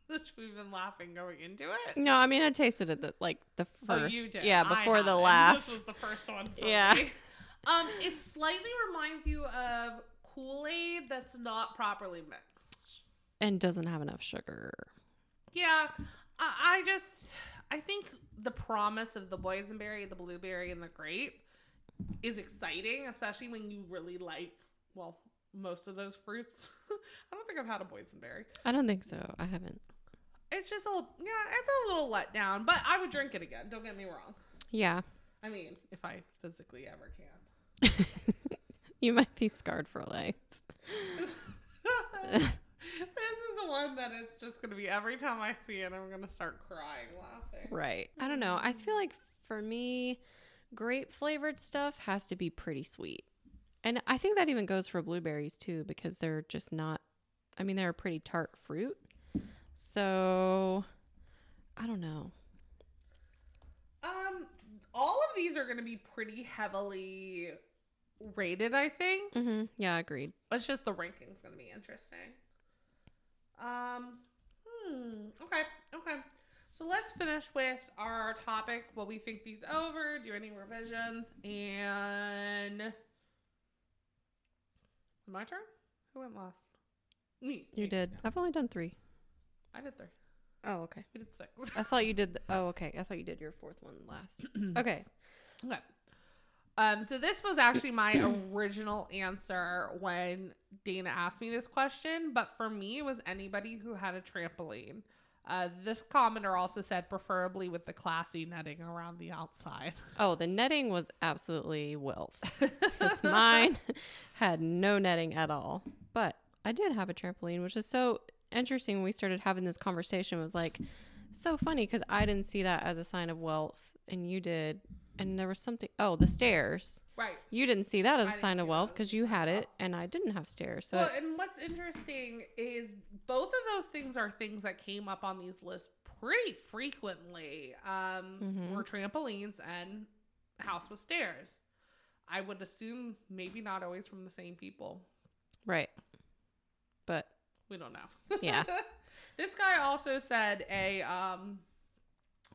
much we've been laughing going into it. No, I mean I tasted it the, like the Oh, first. you did. Yeah, before the laugh. This was the first one. Yeah. Um, it slightly reminds you of Kool Aid that's not properly mixed. and doesn't have enough sugar. Yeah, I, I just I think the promise of the boysenberry, the blueberry, and the grape is exciting, especially when you really like well most of those fruits. I don't think I've had a boysenberry. I don't think so. I haven't. It's just a yeah, it's a little letdown, but I would drink it again. Don't get me wrong. Yeah. I mean, if I physically ever can. you might be scarred for life. this is the one that is just gonna be every time I see it, I'm gonna start crying laughing. Right. I don't know. I feel like for me, grape flavored stuff has to be pretty sweet. And I think that even goes for blueberries too, because they're just not, I mean, they're a pretty tart fruit. So I don't know. Um, all of these are gonna be pretty heavily rated, I think. hmm Yeah, agreed. It's just the ranking's gonna be interesting. Um, hmm. Okay, okay. So let's finish with our topic. What we think these over, do any revisions, and my turn. Who went last? Me. You did. Yeah. I've only done three. I did three. Oh, okay. We did six. I thought you did. The, oh, okay. I thought you did your fourth one last. Okay. Okay. Um, so this was actually my original answer when Dana asked me this question, but for me, it was anybody who had a trampoline. Uh, this commenter also said preferably with the classy netting around the outside. Oh, the netting was absolutely wealth. Mine had no netting at all. But I did have a trampoline, which is so interesting. When we started having this conversation, it was like so funny because I didn't see that as a sign of wealth, and you did. And there was something. Oh, the stairs. Right. You didn't see that as I a sign of wealth because you had it, and I didn't have stairs. So well, it's- and what's interesting is both of those things are things that came up on these lists pretty frequently. Um, Mhm. Were trampolines and house with stairs. I would assume maybe not always from the same people. right. But We don't know. Yeah. this guy also said a um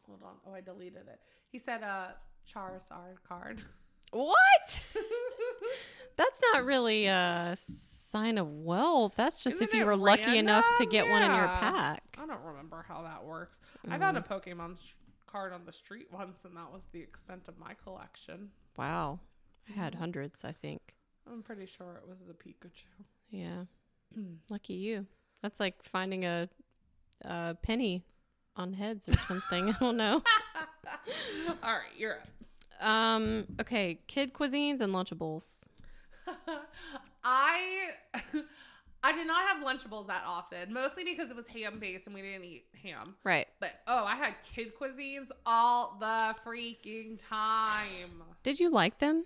hold on. Oh, I deleted it. He said a Charizard card. what? That's not really a sign of wealth. That's just if Isn't you it were lucky enough to random? get one in your pack. I don't remember how that works. I found a Mm. Pokemon sh- card on the street once, and that was the extent of my collection. Wow. I had Mhm. hundreds, I think. I'm pretty sure it was the Pikachu. Yeah. Lucky you. That's like finding a, a penny on heads or something. I don't know. All right, you're up. Um, okay, kid cuisines and Lunchables. I I did not have Lunchables that often, mostly because it was ham based and we didn't eat ham. Right. But oh, I had kid cuisines all the freaking time. Did you like them?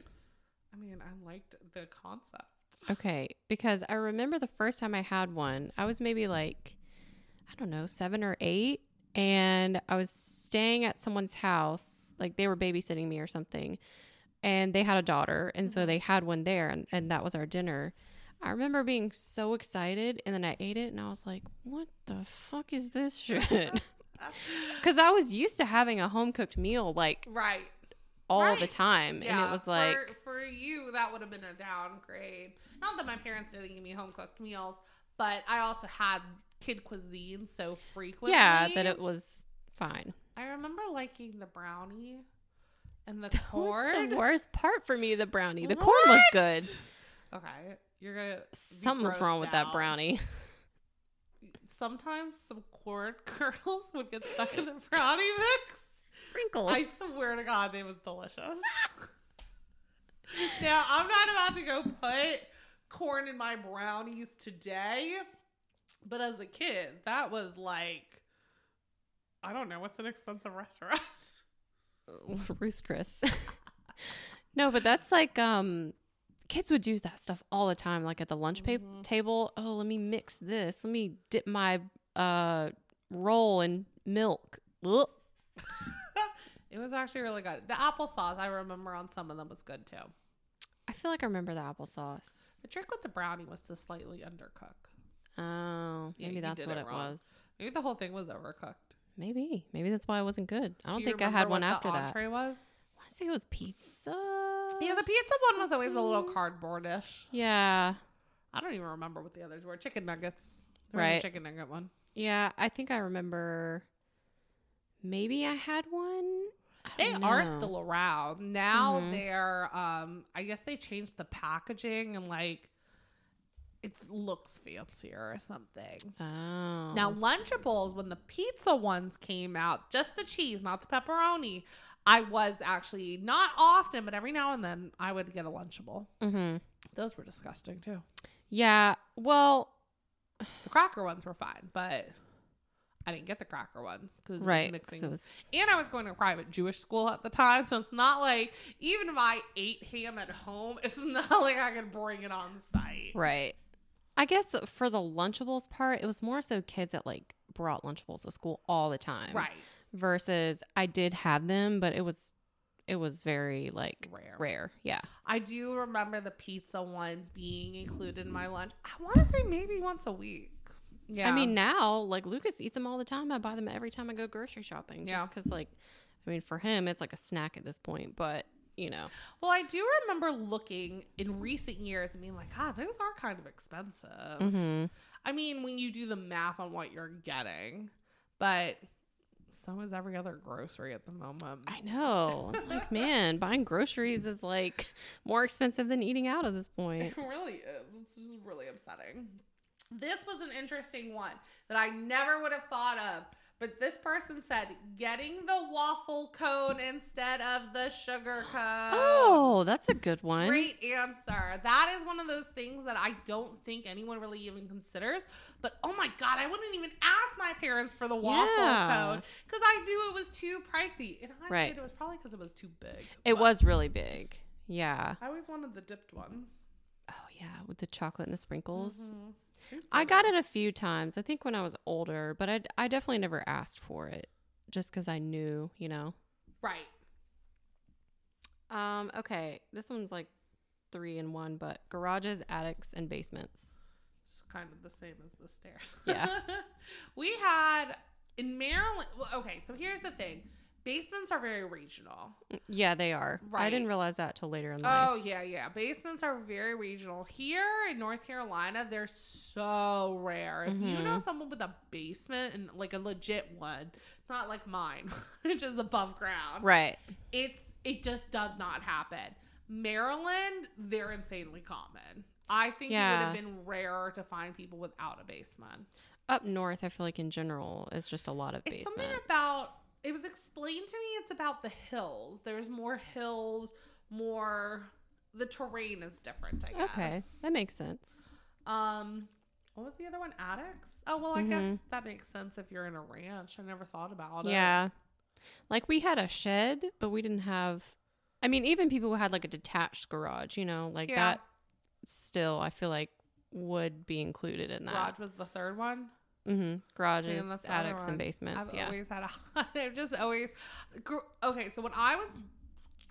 I mean, I liked the concept. Okay, because I remember the first time I had one, I was maybe like, I don't know, seven or eight. And I was staying at someone's house, like they were babysitting me or something. And they had a daughter. And so Mhm. they had one there, and, and that was our dinner. I remember being so excited and then I ate it and I was like, what the fuck is this shit? Because I was used to having a home cooked meal like right. all the time. Yeah, and it was like, for, for you that would have been a downgrade. Not that my parents didn't give me home cooked meals, but I also had kid cuisine so frequently. yeah, that it was fine. I remember liking the brownie and the That corn. was the worst part for me, the brownie. The corn was good. Okay, you're gonna. Something was wrong with that brownie. Sometimes some corn kernels would get stuck in the brownie mix. Sprinkles. I swear to God, it was delicious. now, I'm not about to go put corn in my brownies today, but as a kid, that was like, I don't know, what's an expensive restaurant? Ruth's Chris. no, but that's like um kids would do that stuff all the time like at the lunch pa- Mhm. table. Oh, let me mix this. Let me dip my uh roll in milk. It was actually really good. The applesauce, I remember on some of them was good too. I feel like I remember the applesauce. The trick with the brownie was to slightly undercook. Oh, maybe you that's what it it, was. Maybe the whole thing was overcooked. Maybe. Maybe that's why it wasn't good. I don't Do think I had one what after the that. entree was? I want to say it was pizza. Yeah, the pizza one was always a little cardboardish. Yeah. I don't even remember what the others were. Chicken nuggets. There was Right. a chicken nugget one. Yeah, I think I remember maybe I had one. I They are still around. Now Mhm. they're um I guess they changed the packaging and like it looks fancier or something. Oh. Now Lunchables when the pizza ones came out, just the cheese, not the pepperoni, I was actually not often, but every now and then I would get a Lunchable. hmm Those were disgusting too. Yeah. Well, The cracker ones were fine, but I didn't get the cracker ones because right, mixing It was, and I was going to a private Jewish school at the time, so it's not like even if I ate ham at home, it's not like I could bring it on site. right. I guess for the Lunchables part, it was more so kids that like brought Lunchables to school all the time. Right. Versus I did have them, but it was it was very like Rare. rare. Yeah. I do remember the pizza one being included in my lunch. I want to say maybe once a week. Yeah. I mean, now like Lucas eats them all the time. I buy them every time I go grocery shopping. Yeah. Because like, I mean, for him it's like a snack at this point. But you know, well, I do remember looking in recent years and being like, God, those are kind of expensive. mm-hmm. I mean, when you do the math on what you're getting, but so is every other grocery at the moment. I know. like, man, buying groceries is like more expensive than eating out at this point. It really is. It's just really upsetting. This was an interesting one that I never would have thought of. But this person said getting the waffle cone instead of the sugar cone. Oh, that's a good one. Great answer. That is one of those things that I don't think anyone really even considers. But oh my God, I wouldn't even ask my parents for the waffle Yeah. cone because I knew it was too pricey. And I Right. it was probably because it was too big. It was really big. Yeah. I always wanted the dipped ones. Oh yeah, with the chocolate and the sprinkles. Mhm. I got it a few times. I think when I was older, but I I definitely never asked for it just cuz I knew, you know. Right. Um okay, this one's like 3 in 1, but garages, attics and basements. It's kind of the same as the stairs. Yeah. we had in Maryland. Well, okay, so here's the thing basements are very regional. Yeah, they are. I didn't realize that till later in life. Oh, yeah, yeah. Basements are very regional. Here in North Carolina, they're so rare. If you Mhm. know someone with a basement and like a legit one, not like mine, which is above ground, Right. it's it just does not happen. Maryland, they're insanely common. I think it would have been rarer to find people without a basement. Up north, I feel like in general, it's just a lot of It's basements. something about it was explained to me it's about the hills. There's more hills, more the terrain is different, I guess. Okay, that makes sense. um what was the other one? Attics? Oh well I Mhm. guess that makes sense if you're in a ranch. I never thought about it. Yeah. Like we had a shed, but we didn't have I mean, even people who had like a detached garage, you know, like Yeah. that still I feel like would be included in that. Garage was the third one. Mm-hmm. Garages, the attics, and basements. I've yeah. always had a I've just always gr- okay. So when I was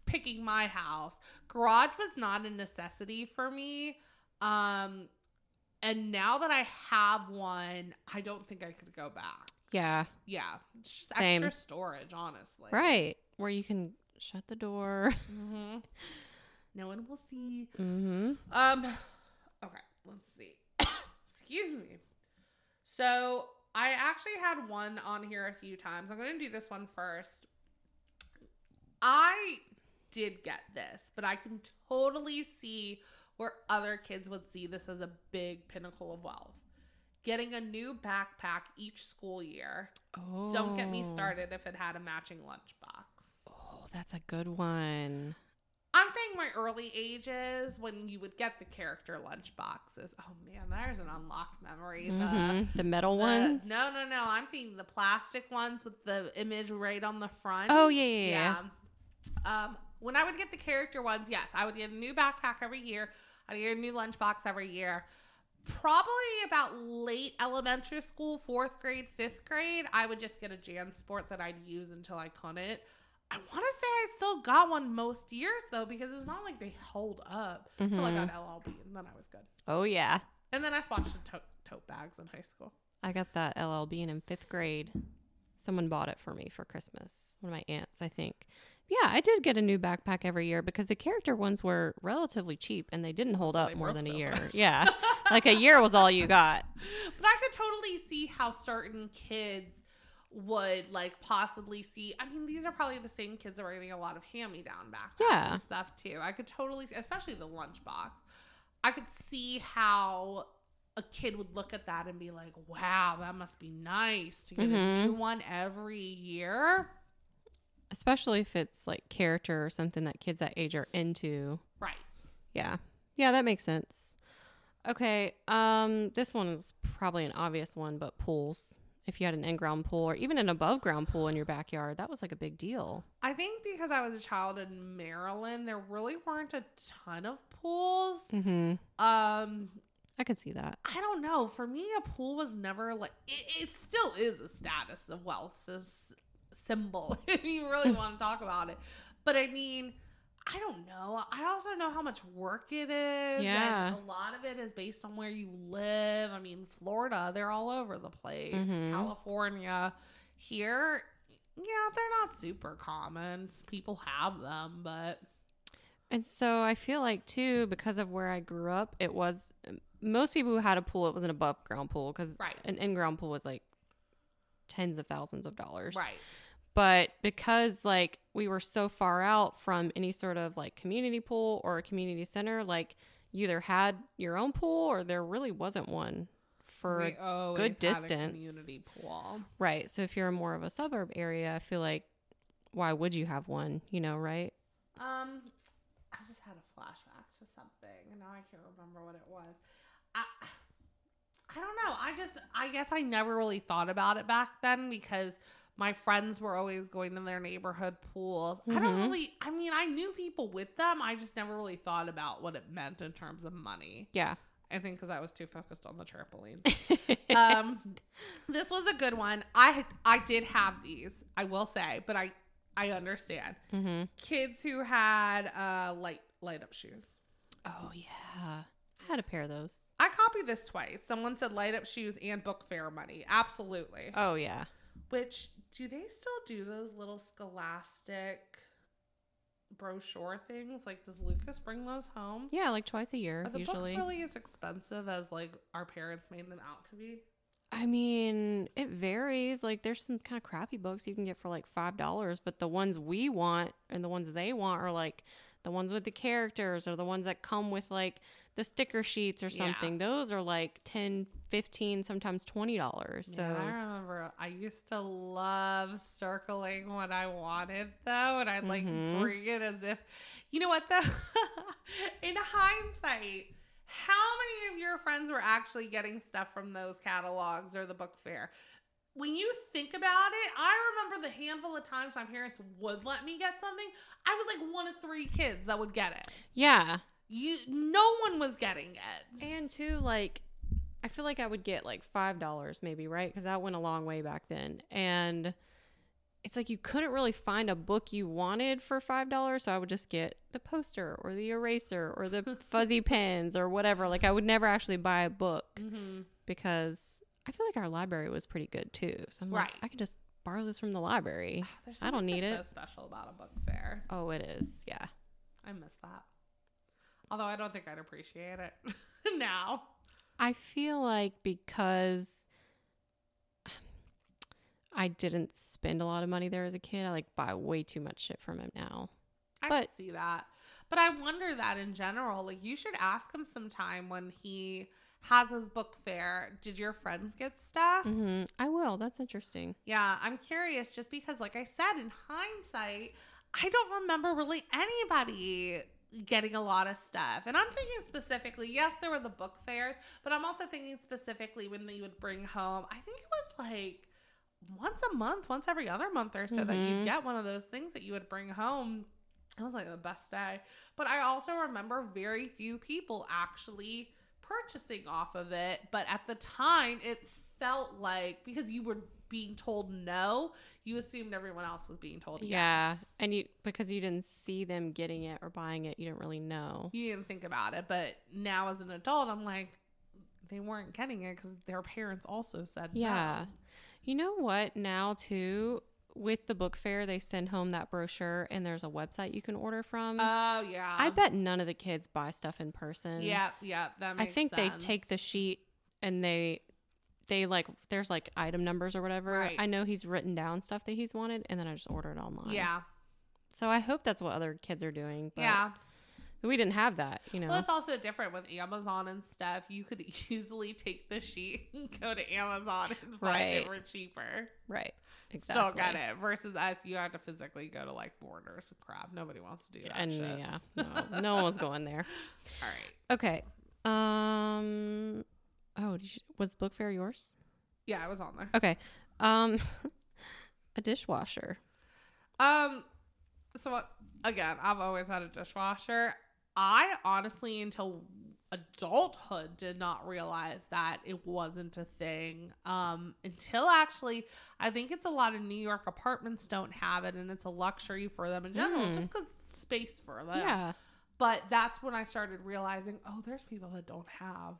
picking my house, garage was not a necessity for me. Um, And now that I have one, I don't think I could go back. Yeah. Yeah, it's just Same. extra storage, honestly. Right. Where you can shut the door. hmm No one will see. Mm-hmm. Um. Okay, let's see. Excuse me. So I actually had one on here a few times. I'm going to do this one first. I did get this, but I can totally see where other kids would see this as a big pinnacle of wealth. Getting a new backpack each school year. Oh. Don't get me oh. started if it had a matching lunchbox. Oh, that's a good one. I'm saying my early ages when you would get the character lunch boxes. Oh man, there's an unlocked memory. The, Mhm. The metal the- ones. No, no, no. I'm thinking the plastic ones with the image right on the front. Oh yeah, yeah, yeah. Yeah. Um, when I would get the character ones, yes, I would get a new backpack every year. I'd get a new lunchbox every year. Probably about late elementary school, fourth grade, fifth grade, I would just get a JanSport that I'd use until I couldn't. I want to say I still got one most years though, because it's not like they held up until I got mm-hmm. L.L.Bean, and then I was good. Oh yeah. And then I swatched the tote, tote bags in high school. I got that L.L.Bean in fifth grade. Someone bought it for me for Christmas. One of my aunts, I think. Yeah, I did get a new backpack every year because the character ones were relatively cheap and they didn't hold up they more than a year. Yeah. like a year was all you got. But I could totally see how certain kids would like possibly see. I mean, these are probably the same kids that were getting a lot of hand me down backpacks Yeah. and stuff too. I could totally, especially the lunchbox. I could see how a kid would look at that and be like, "Wow, that must be nice to get a Mhm. new one every year." Especially if it's like character or something that kids that age are into. Right. Yeah. Yeah, that makes sense. Okay. Um, this one is probably an obvious one, but pools. If you had an in-ground pool or even an above-ground pool in your backyard, that was like a big deal. I think because I was a child in Maryland, there really weren't a ton of pools. Mm-hmm. Um, I could see that. I don't know. For me, a pool was never like it, it still is a status of wealth symbol if you really want to talk about it. But I mean, I don't know. I also know how much work it is. Yeah. A lot of it is based on where you live. I mean, Florida, they're all over the place. Mhm. California, here, yeah, they're not super common. People have them, but And so I feel like too, because of where I grew up, it was most people who had a pool, it was an above ground pool because Right. an in ground pool was like tens of thousands of dollars. right. But because like we were so far out from any sort of like community pool or a community center, like you either had your own pool or there really wasn't one for We always good a distance. community pool. right. So if you're more of a suburb area, I feel like why would you have one? You know, right? Um, I just had a flashback to something, and now I can't remember what it was. I, I don't know. I just, I guess I never really thought about it back then because my friends were always going to their neighborhood pools. I don't Mhm. really, I mean, I knew people with them. I just never really thought about what it meant in terms of money. Yeah. I think because I was too focused on the trampoline. um, this was a good one. I I did have these, I will say, but I I understand mm-hmm. kids who had uh light light up shoes. Oh yeah, I had a pair of those. I copied this twice. Someone said light up shoes and book fair money. Absolutely. Oh yeah. Which do they still do those little scholastic brochure things? Like does Lucas bring those home? Yeah, like twice a year Are the usually. books really as expensive as like our parents made them out to be? I mean, it varies. Like there's some kind of crappy books you can get for like five dollars, but the ones we want and the ones they want are like the ones with the characters or the ones that come with like the sticker sheets or Yeah. something. Those are like 10 15 sometimes $20. So Man, I remember I used to love circling what I wanted though, and I'd like Mhm. bring it as if, you know what though? In hindsight, how many of your friends were actually getting stuff from those catalogs or the book fair? When you think about it, I remember the handful of times my parents would let me get something. I was like one of three kids that would get it. yeah. You, no one was getting it. And too, like, I feel like I would get like five dollars maybe, right? Because that went a long way back then. And it's like you couldn't really find a book you wanted for five dollars, so I would just get the poster or the eraser or the fuzzy pens or whatever. Like I would never actually buy a book Mm-hmm. because I feel like our library was pretty good too. So I'm like, Right. I could just borrow this from the library. There's I don't need it. So special about a book fair. Oh, it is. Yeah. I miss that. Although I don't think I'd appreciate it now. I feel like because I didn't spend a lot of money there as a kid, I like buy way too much shit from him now. I But- see that. But I wonder that in general, like you should ask him sometime when he has his book fair. Did your friends get stuff? hmm I will. That's interesting. Yeah, I'm curious just because, like I said, in hindsight, I don't remember really anybody getting a lot of stuff. And I'm thinking specifically, yes, there were the book fairs, but I'm also thinking specifically when they would bring home, I think it was like once a month, once every other month or so that Mhm. you'd get one of those things that you would bring home. It was like the best day. But I also remember very few people actually purchasing off of it. But at the time, it felt like because you were being told no, you assumed everyone else was being told Yeah. yes. And you because you didn't see them getting it or buying it, you didn't really know. You didn't think about it. But now as an adult, I'm like, they weren't getting it because their parents also said no. Yeah. You know what? Now too, with the book fair, they send home that brochure and there's a website you can order from. Oh, yeah. I bet none of the kids buy stuff in person. Yeah, yeah. That I think they take the sheet and they they like there's like item numbers or whatever. Right. I know he's written down stuff that he's wanted and then I just order it online. Yeah, So I hope that's what other kids are doing. But yeah. we didn't have that, you know. Well, it's also different with Amazon and stuff. You could easily take the sheet and go to Amazon and find it Right. for cheaper. right. Exactly. Still get it. Versus us, you have to physically go to like Borders and crap. Nobody wants to do that And shit. yeah, no, no one was going there. All right. Okay. Um. Oh, did you, was book fair yours? Yeah, I was on there. Okay. Um, a dishwasher. Um, so what- again, I've always had a dishwasher. I honestly, until adulthood, did not realize that it wasn't a thing. Um, until actually, I think it's a lot of New York apartments don't have it, and it's a luxury for them in general, Hmm. just because space for them. Yeah. But that's when I started realizing, oh, there's people that don't have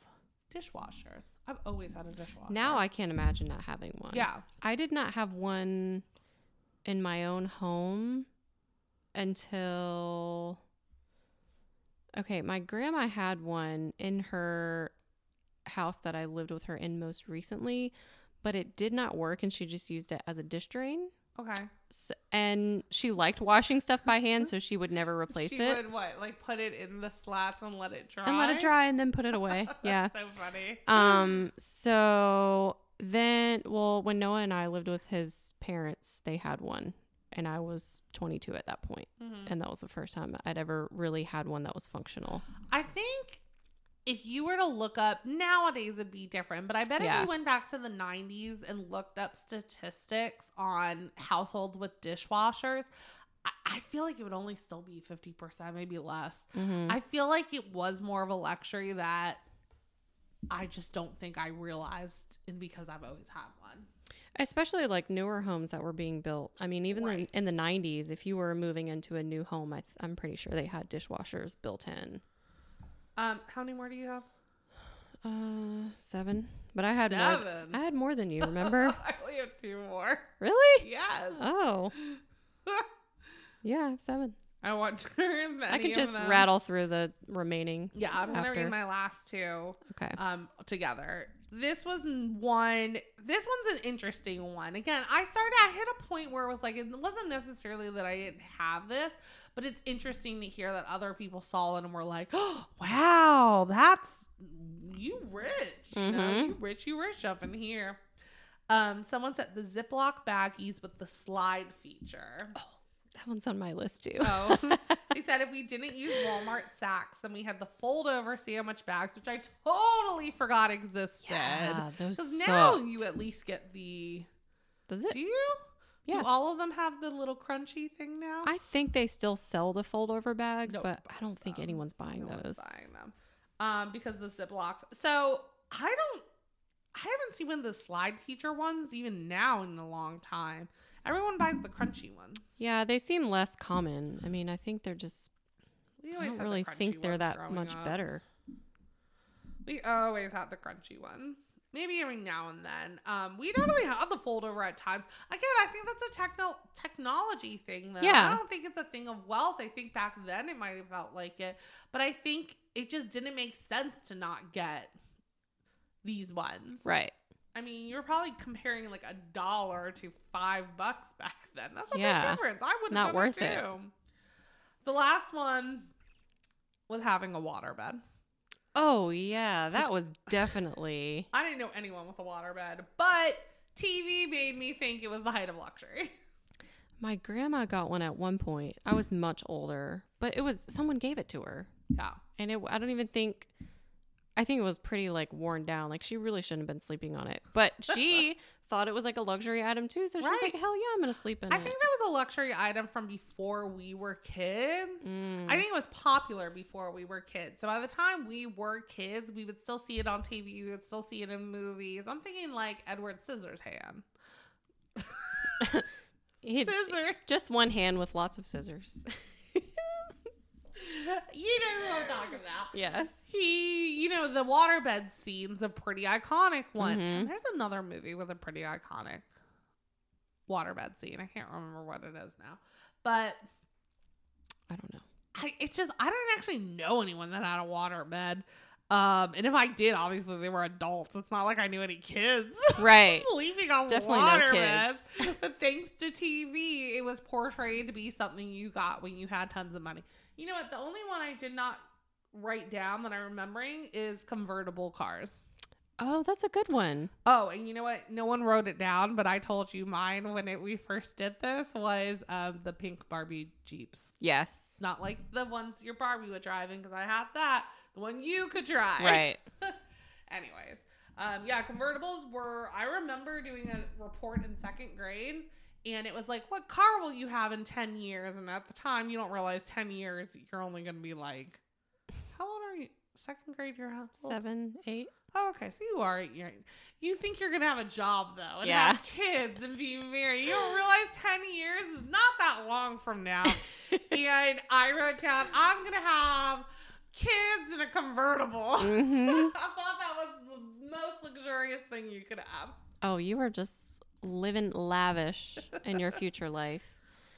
dishwashers. I've always had a dishwasher. Now I can't imagine not having one. yeah, I did not have one in my own home until okay, my grandma had one in her house that I lived with her in most recently, but it did not work and she just used it as a dish drain. Okay. S and she liked washing stuff by hand, so she would never replace she it would what, like put it in the slats and let it dry, and let it dry and then put it away. yeah. That's so funny. Um. So then, well, when Noah and I lived with his parents, they had one, and I was 22 at that point, Mhm. and that was the first time I'd ever really had one that was functional. I think if you were to look up nowadays, it'd be different. But I bet if you went back to the '90s and looked up statistics on households with dishwashers, I, I feel like it would only still be 50 percent, maybe less. Mm-hmm. I feel like it was more of a luxury that I just don't think I realized, and because I've always had one. Especially like newer homes that were being built. I mean, even Right. in, in the 90s, if you were moving into a new home, I th- I'm pretty sure they had dishwashers built in. Um, how many more do you have? Uh, seven. But I had more. Seven. I had more than you. Remember? I only have two more. really? Yes. Oh, yeah, I have seven. I wonder if I of just rattle through the remaining. Yeah, I'm gonna after. read my last two Okay. um together. This was one. This one's an interesting one. Again, I started. I hit a point where it was like it wasn't necessarily that I didn't have this, but it's interesting to hear that other people saw it and were like, oh, "Wow, that's you rich. You know, Mhm. you rich, you rich up in here." Um, someone said the Ziploc baggies with the slide feature. That one's on my list too. Oh, they said if we didn't use Walmart sacks, then we had the fold over sandwich bags, which I totally forgot existed. yeah, those now sucked. you at least get the. Does it? Do you? Yeah. Do all of them have the little crunchy thing now? I think they still sell the fold over bags, Nobody but I don't think them. anyone's buying No one's those. buying them. Um, because the Ziplocs. So I don't. I haven't seen one of the slide feature ones even now in a long time. Everyone buys the crunchy ones. Yeah, they seem less common. I mean, I think they're just. We always I don't had the really think they're that much up. better. We always had the crunchy ones. Maybe every now and then. Um, we don't really have the fold over at times. Again, I think that's a techno technology thing though. Yeah. I don't think it's a thing of wealth. I think back then it might have felt like it. But I think it just didn't make sense to not get these ones. Right. I mean, you're probably comparing like a dollar to five bucks back then. That's a Yeah. big difference. I would Not worth it it. The last one was having a waterbed. Oh yeah, that was definitely. I didn't know anyone with a waterbed, but TV made me think it was the height of luxury. My grandma got one at one point. I was much older, but it was someone gave it to her, Yeah. and it. I don't even think. I think it was pretty like worn down. Like she really shouldn't have been sleeping on it, but she thought it was like a luxury item too. So she was Right. like, "Hell yeah, I'm gonna sleep in it. I it." think that was a luxury item from before we were kids. Mm. I think it was popular before we were kids. So by the time we were kids, we would still see it on TV. We would still see it in movies. I'm thinking like Edward Scissorhands. He- Scissor. just one hand with lots of scissors. you know who I'm talking about. yes. He, you know, the waterbed scene's a pretty iconic one. Mhm. There's another movie with a pretty iconic waterbed scene. I can't remember what it is now. But I don't know. I it's just I don't actually know anyone that had a waterbed. Um, and if I did, obviously they were adults. It's not like I knew any kids. Right. Sleeping on Definitely no kids. But thanks to TV, it was portrayed to be something you got when you had tons of money. You know what? The only one I did not write down that I'm remembering is convertible cars. Oh, that's a good one. Oh, and you know what? No one wrote it down, but I told you mine when it, we first did this was um, the pink Barbie Jeeps. Yes. Not like the ones your Barbie would drive in because I had that. The one you could drive. Right. Anyways, um, yeah, convertibles were. I remember doing a report in second grade, and it was like, "What car will you have in ten years?" And at the time, you don't realize ten years you're only going to be like, "How old are you?" Second grade, you're how old? Seven, eight. Oh, okay. So you are. You're, you think you're gonna have a job though, and Yeah. have kids and be married. You don't realize ten years is not that long from now. and I wrote down, I'm gonna have kids in a convertible. hmm I thought that was the most luxurious thing you could have. Oh, you were just living lavish in your future life.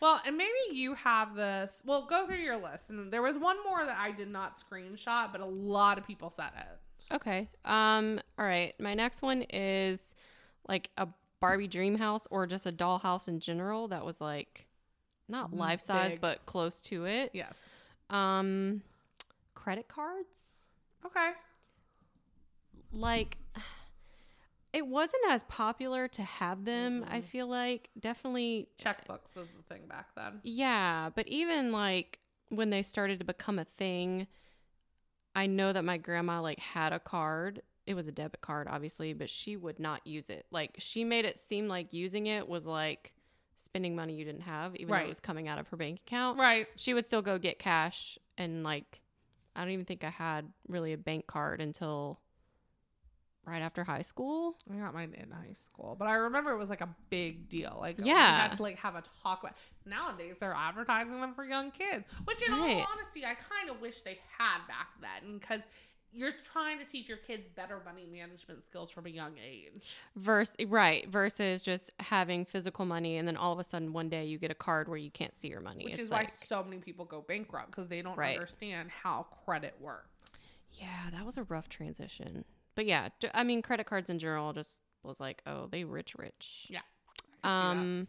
Well, and maybe you have this. Well, go through your list. And there was one more that I did not screenshot, but a lot of people said it. Okay. Um. All right. My next one is like a Barbie dream house or just a doll house in general that was like not Mm, life size big. but close to it. Yes. Um, credit cards. Okay. Like, it wasn't as popular to have them. I Mhm. feel like definitely Checkbooks was the thing back then. Yeah, but even like when they started to become a thing, I know that my grandma like had a card. It was a debit card, obviously, but she would not use it. Like she made it seem like using it was like spending money you didn't have, even though it was coming out of her bank account. Right. She would still go get cash and like I don't even think I had really a bank card until right after high school. I got mine in high school, but I remember it was like a big deal. Like, Yeah. had to like have a talk about. Nowadays, they're advertising them for young kids, which, in Right. all honesty, I kind of wish they had back then because you're trying to teach your kids better money management skills from a young age. Verse right versus just having physical money and then all of a sudden one day you get a card where you can't see your money. Which It's is like, why so many people go bankrupt because they don't Right. understand how credit works. Yeah, that was a rough transition. But yeah, I mean, credit cards in general just was like, oh, they rich, rich. Yeah, I can see that. Um,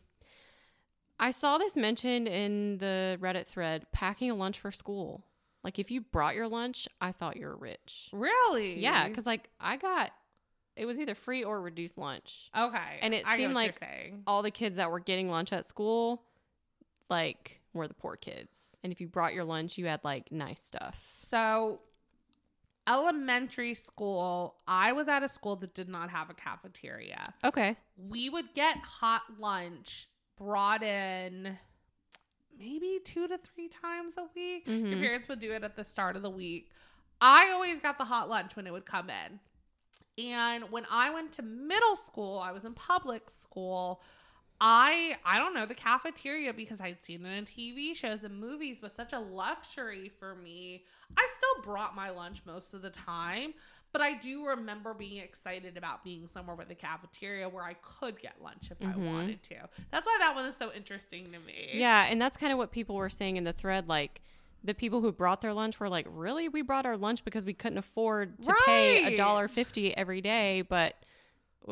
I saw this mentioned in the Reddit thread packing a lunch for school. Like, if you brought your lunch, I thought you were rich. Really? Yeah, because like I got it was either free or reduced lunch. okay, and it seemed like- All the kids that were getting lunch at school, like, were the poor kids. And if you brought your lunch, you had like nice stuff. So, elementary school, I was at a school that did not have a cafeteria. Okay. We would get hot lunch brought in maybe two to three times a week. Your Mhm. parents would do it at the start of the week. I always got the hot lunch when it would come in. And when I went to middle school, I was in public school. I I don't know the cafeteria because I'd seen it in TV shows and movies was such a luxury for me. I still brought my lunch most of the time, but I do remember being excited about being somewhere with a cafeteria where I could get lunch if Mhm. I wanted to. That's why that one is so interesting to me. Yeah, and that's kind of what people were saying in the thread. Like the people who brought their lunch were like, "Really? We brought our lunch because we couldn't afford to pay a Right. dollar fifty every day." But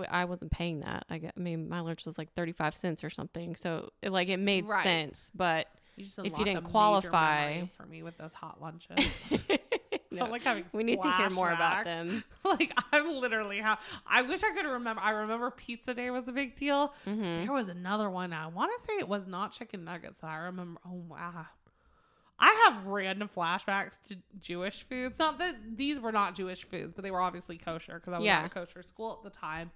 I wasn't paying that. I, got, I mean, my lunch was like thirty five cents or something. So it, like it made Right. sense. But You If you didn't qualify- for me with those hot lunches. no, like having we need to hear more about them. like I'm literally how I wish I could remember. I remember Pizza Day was a big deal. hmm There was another one. I want to say it was not chicken nuggets. I remember. Oh wow. I have random flashbacks to Jewish foods. Not that these were not Jewish foods, but they were obviously kosher because I was Yeah. at a kosher school at the time.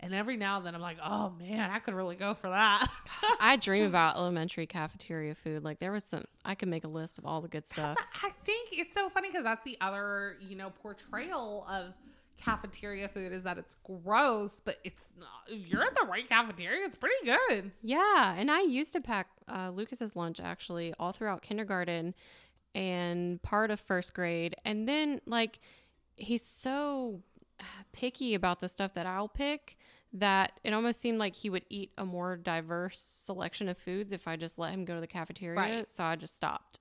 And every now and then I'm like, oh man, I could really go for that. I dream about elementary cafeteria food. Like there was some, I could make a list of all the good stuff. That's- I think it's so funny because that's the other, you know, portrayal of cafeteria food is that it's gross, but it's not. If you're at the right cafeteria, it's pretty good. Yeah, and I used to pack uh, Lucas's lunch actually all throughout kindergarten and part of first grade, and then like he's so uh, picky about the stuff that I'll pick that it almost seemed like he would eat a more diverse selection of foods if I just let him go to the cafeteria. Right. So I just stopped.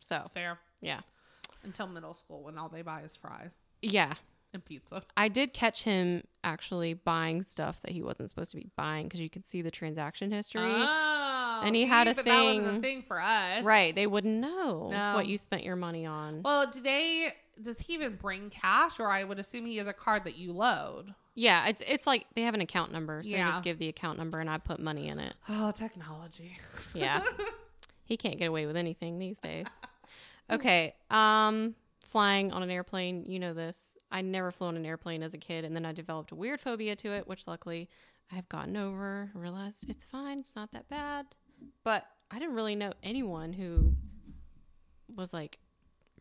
So That's fair. yeah, Until middle school when all they buy is fries yeah. And pizza. I did catch him actually buying stuff that he wasn't supposed to be buying because you could see the transaction history. Oh, And he had a but that wasn't a thing- thing for us, Right. They wouldn't know No. what you spent your money on. Well, do they? Does he even bring cash, or I would assume he has a card that you load? yeah, it's it's like they have an account number. So they Yeah. just give the account number and I put money in it. Oh, technology. Yeah. He can't get away with anything these days. Okay. Um flying on an airplane, you know this. I never flew on an airplane as a kid and then I developed a weird phobia to it, which luckily I have gotten over, realized it's fine, it's not that bad. But I didn't really know anyone who was like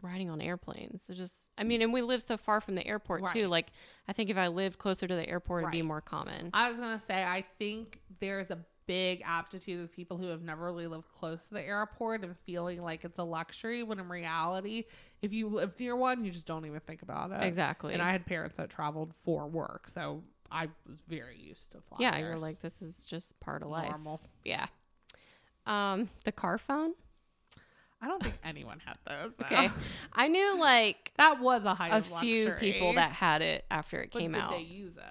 riding on airplanes. So just I mean, and we live so far from the airport too. Like I think if I lived closer to the airport it'd be more common. I was gonna say, I think there's a big aptitude of people who have never really lived close to the airport and feeling like it's a luxury when in reality, if you live near one, you just don't even think about it. Exactly. And I had parents that traveled for work, so I was very used to flying. yeah, you're like this is just part of life. normal. Yeah. Um, the car phone. I don't think anyone had those. though. Okay, I knew like that was a height a few luxury. people that had it after it But came did out. they use it?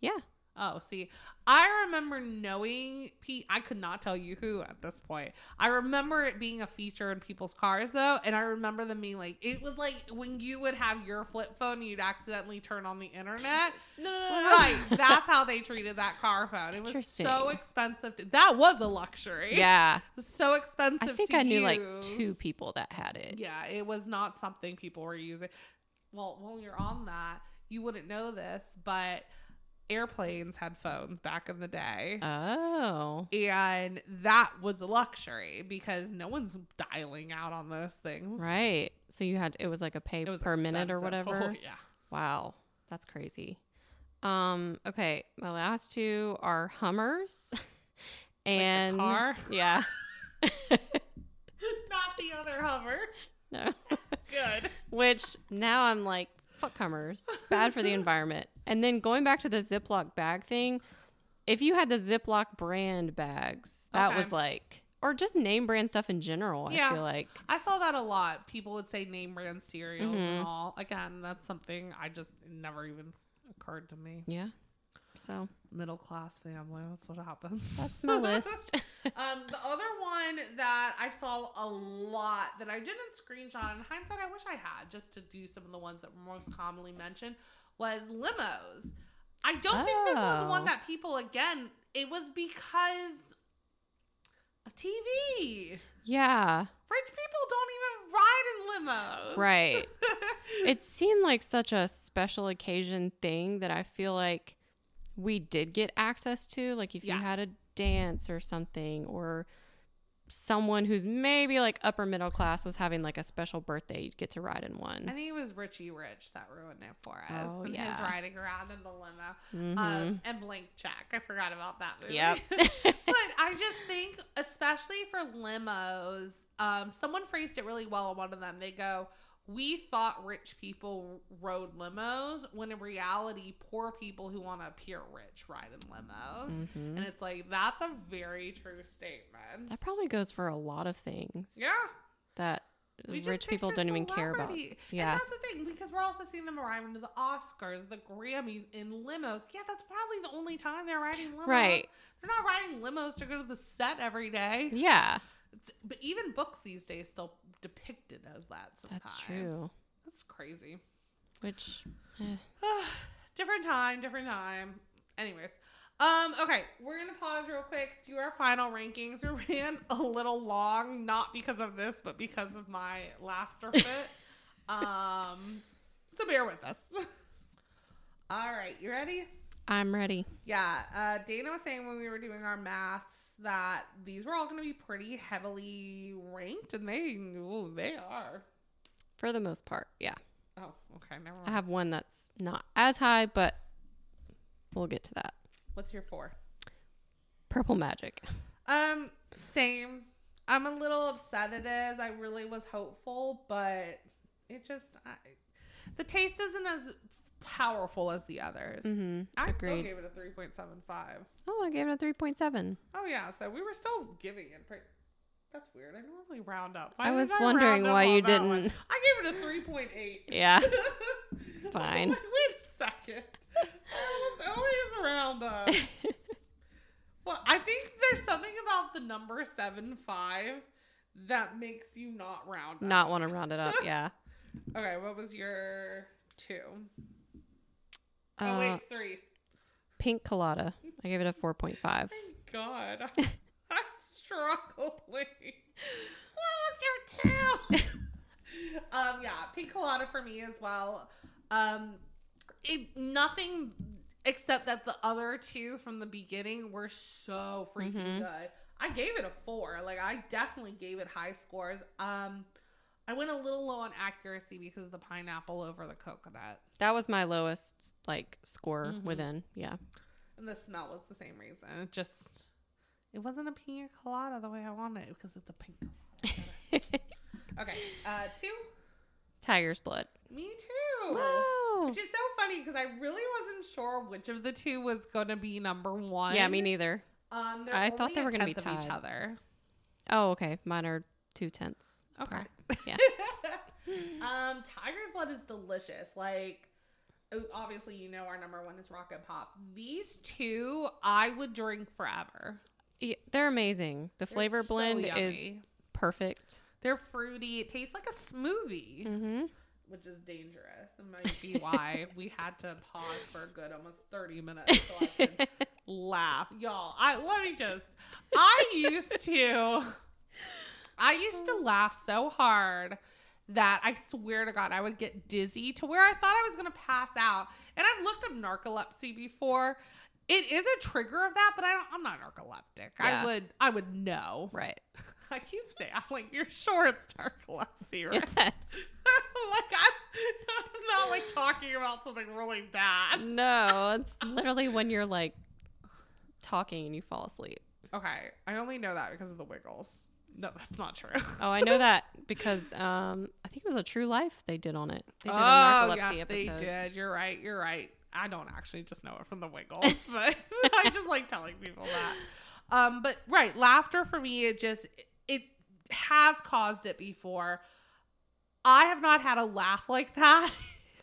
Yeah. Oh, see, I remember knowing Pete. I could not tell you who at this point. I remember it being a feature in people's cars though, and I remember them being like, it was like when you would have your flip phone and you'd accidentally turn on the internet. No, no, Right, that's how they treated that car phone. It was so expensive. To, that was a luxury. Yeah. So expensive. I think I knew like two people that had it. Yeah, it was not something people were using. Well, while you're on that, you wouldn't know this, but airplanes had phones back in the day. Oh. and that was a luxury because no one's dialing out on those things. Right. So you had it was like a pay per minute or whatever. Oh, yeah. Wow. That's crazy. Um, okay, my last two are Hummers. and car? Yeah. Not the other hover. no. Good. Which now I'm like, fuck Hummers. Bad for the environment. And then going back to the Ziploc bag thing, if you had the Ziploc brand bags, that Okay. was like, or just name brand stuff in general, Yeah. I feel like. I saw that a lot. People would say name brand cereals Mhm. and all. Again, that's something I just never even occurred to me. Yeah. So Middle class family. That's what happens. that's my list. Um, the other one that I saw a lot that I didn't screenshot in hindsight, I wish I had just to do some of the ones that were most commonly mentioned was limos. I don't think this was one oh. that people again. It was because of TV. yeah. Rich people don't even ride in limos. Right. It seemed like such a special occasion thing that I feel like we did get access to. Like if Yeah. you had a dance or something, or someone who's maybe like upper middle class was having like a special birthday, you'd get to ride in one. I think it was Richie Rich that ruined it for us. Oh, yeah. His riding around in the limo. Mhm. Um, and Blank Check. I forgot about that movie. Yep. but I just think, especially for limos, um, someone phrased it really well in one of them. They go, We thought rich people rode limos, when in reality, poor people who want to appear rich ride in limos. Mhm. And it's like, that's a very true statement. That probably goes for a lot of things. Yeah. That We rich people don't even care about. Yeah. And that's the thing, because we're also seeing them arriving to the Oscars, the Grammys in limos. Yeah, that's probably the only time they're riding limos. Right. They're not riding limos to go to the set every day. Yeah, But even books these days still depict it as that sometimes. that's true. That's crazy. Which, eh, different time, different time. Anyways. Um, okay, we're gonna pause real quick, do our final rankings. We ran a little long, not because of this, but because of my laughter fit. um, so bear with us. All right, you ready? I'm ready. Yeah, uh, Dana was saying when we were doing our maths that these were all going to be pretty heavily ranked, and they ooh, they are. For the most part, yeah. Oh, okay, never I have one that's not as high, but we'll get to that. What's your four? Purple Magic. Um, same. I'm a little upset it is. I really was hopeful, but it just I, the taste isn't as powerful as the others. Mm-hmm. I still gave it a 3.75. Oh, I gave it a 3.7. Oh yeah, so we were still giving it. Pretty, that's weird. I normally round up. I was did wondering why you didn't. I gave it a 3.8. Yeah. it's fine. Wait, wait a second. I always round up. well, I think there's something about the number seven five that makes you not round up. Not want to round it up. Yeah. Okay, what was your two? Uh, oh wait, three. Pink Colada. I gave it a 4.5. Thank God. I'm struggling. What was your two? um, yeah, pink colada for me as well. Um, it nothing except that the other two from the beginning were so freaking Mhm. good. I gave it a four. Like I definitely gave it high scores. Um, I went a little low on accuracy because of the pineapple over the coconut, That was my lowest like score Mhm. within. Yeah. and the smell was the same reason. It just it wasn't a pina colada the way I wanted it because it's a pink. okay, uh, two. Tiger's blood. Me too. Wow. Which is so funny because I really wasn't sure which of the two was going to be number one. Yeah, me neither. Um, I thought they were gonna be of each tied. other. Oh, okay. Mine are two tenths. Okay. apart. Yeah. um, Tiger's Blood is delicious. Like, obviously, you know our number one is Rocket Pop. These two, I would drink forever. Yeah, they're amazing. The flavor so blend is perfect. They're fruity. It tastes like a smoothie, Mm-hmm. which is dangerous. It might be why we had to pause for a good almost 30 minutes so I could laugh. Y'all, I let me just I used to I used to laugh so hard that I swear to God I would get dizzy to where I thought I was gonna pass out. And I've looked up narcolepsy before. It is a trigger of that, but I don't, I'm not narcoleptic. Yeah. I would I would know. right. I keep saying I'm like, you're sure it's narcolepsy, right? Yes. like I'm, I'm not like talking about something really bad. No, it's literally when you're like talking and you fall asleep. Okay, I only know that because of the Wiggles. No, that's not true. Oh, I know that because um, I think it was a True Life they did on it. They did a oh, narcolepsy yes, episode. they did. You're right. You're right. I don't actually just know it from the Wiggles, but I just like telling people that. Um, but right, laughter for me, it just it has caused it before. I have not had a laugh like that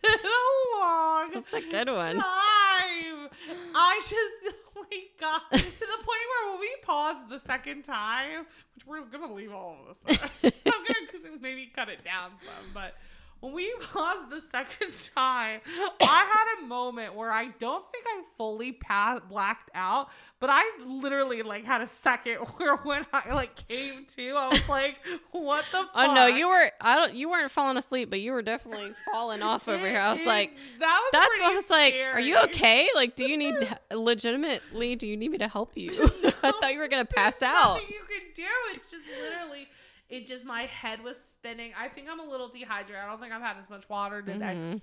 a long That's a good one. time. I just we got to the point where when we paused the second time, which we're gonna leave all of this. I'm gonna maybe cut it down some, but when we paused the second time, I had a moment where I don't think I fully pa- blacked out, but I literally like had a second where when I like came to, I was like, "What the?" fuck? Oh no, you were I don't you weren't falling asleep, but you were definitely falling off over here. I was like, that was that's what I was like. Are you okay? Like, do you need legitimately? Do you need me to help you? I thought you were gonna pass There's out. You can do. It's just literally, it just my head was spinning. I think I'm a little dehydrated. I don't think I've had as much water today. Mhm.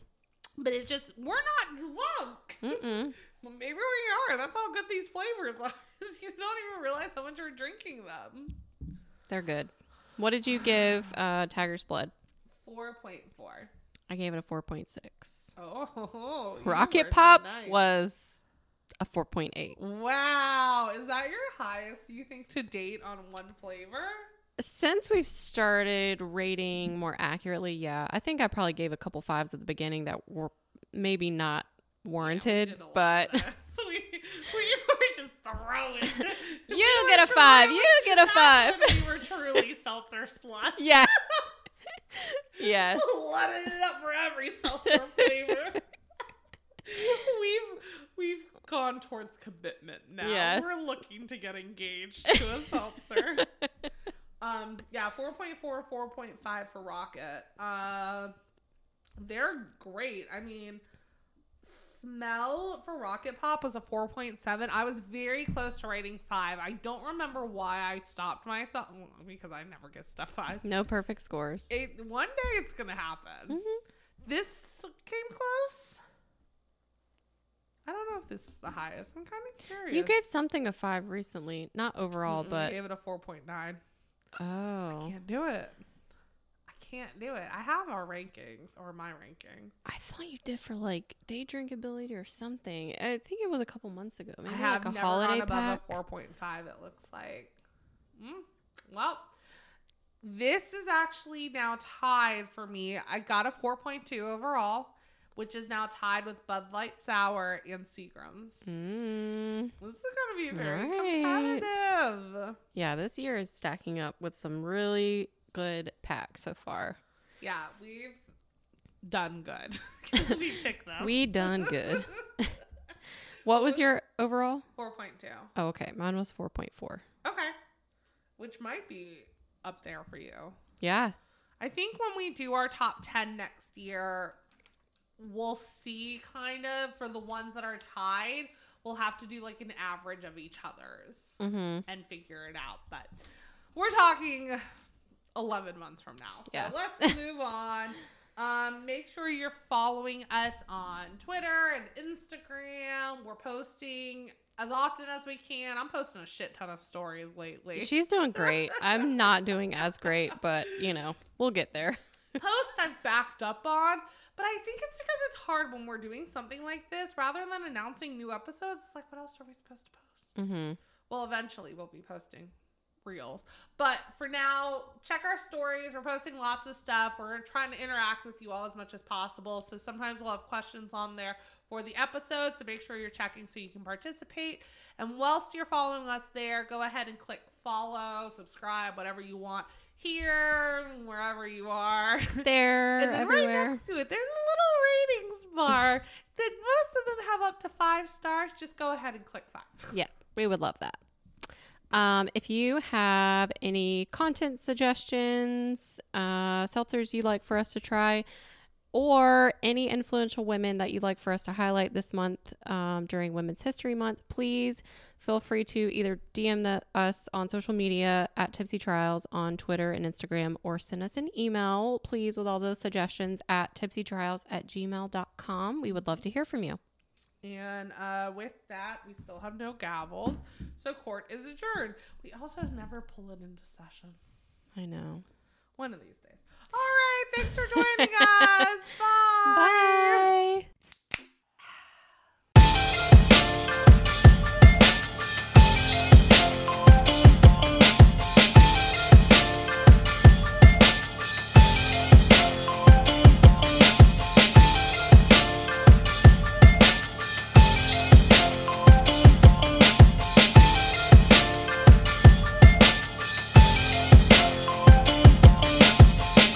But it's just we're not drunk. Mm-mm. Well, maybe we are. That's how good these flavors are. you don't even realize how much you're drinking them. They're good. What did you give uh, Tiger's Blood? Four point four. I gave it a 4.6. Oh, Rocket Pop nice. was a 4.8. Wow, is that your highest you think to date on one flavor? Since we've started rating more accurately, yeah, I think I probably gave a couple fives at the beginning that were maybe not Yeah, warranted, did but we we were just throwing. you We get a five. You get a five. we were truly seltzer sluts. Yes. yes. Letting it up for every seltzer flavor. we've we've gone towards commitment now. Yes. We're looking to get engaged to a seltzer. Um, yeah, 4.4, 4.5 for Rocket. Uh, they're great. I mean, smell for Rocket Pop was a 4.7. I was very close to rating five. I don't remember why I stopped myself because I never get stuff five. No perfect scores. It, one day it's gonna happen. Mm-hmm. This came close. I don't know if this is the highest. I'm kind of curious. You gave something a five recently, not overall, Mm-mm, but I gave it a 4.9. Oh. I can't do it. I can't do it. I have our rankings or my rankings. I thought you did for like day drink ability or something. I think it was a couple months ago. Maybe I have like a never holiday gone above a 4.5 it looks like. Mm. Well, this is actually now tied for me. I got a 4.2 overall which is now tied with Bud Light Sour and Seagram's. Mm. This is going to be very Alright. competitive. Yeah, this year is stacking up with some really good packs so far. Yeah, we've done good. we picked them. We done good. What was your overall? 4.2. Oh, okay. Mine was 4.4. Okay. Which might be up there for you. Yeah. I think when we do our top 10 next year, we'll see kind of for the ones that are tied, we'll have to do like an average of each other's Mm-hmm. and figure it out. But we're talking 11 months from now. So Yeah. let's move on. Um, make sure you're following us on Twitter and Instagram. We're posting as often as we can. I'm posting a shit ton of stories lately. She's doing great. I'm not doing as great, but you know, we'll get there. post I've backed up on, but I think it's because it's hard when we're doing something like this. Rather than announcing new episodes, it's like, what else are we supposed to post? Mm-hmm. Well, eventually we'll be posting reels. But for now, check our stories. We're posting lots of stuff. We're trying to interact with you all as much as possible. So sometimes we'll have questions on there for the episode. So make sure you're checking so you can participate. And whilst you're following us there, go ahead and click follow, subscribe, whatever you want here, wherever you are. There, And then right next to it, there's a little ratings bar that most of them have up to five stars. Just go ahead and click five. Yeah, we would love that. Um, if you have any content suggestions, uh, seltzers you'd like for us to try, or any influential women that you'd like for us to highlight this month um, during Women's History Month, please feel free to either DM the, us on social media at Tipsy Trials on Twitter and Instagram, or send us an email, please, with all those suggestions at tipsytrials at gmail.com. We would love to hear from you. And uh, with that, we still have no gavels. So court is adjourned. We also never pull it into session. I know. One of these right. Thanks for joining us. Bye. Bye.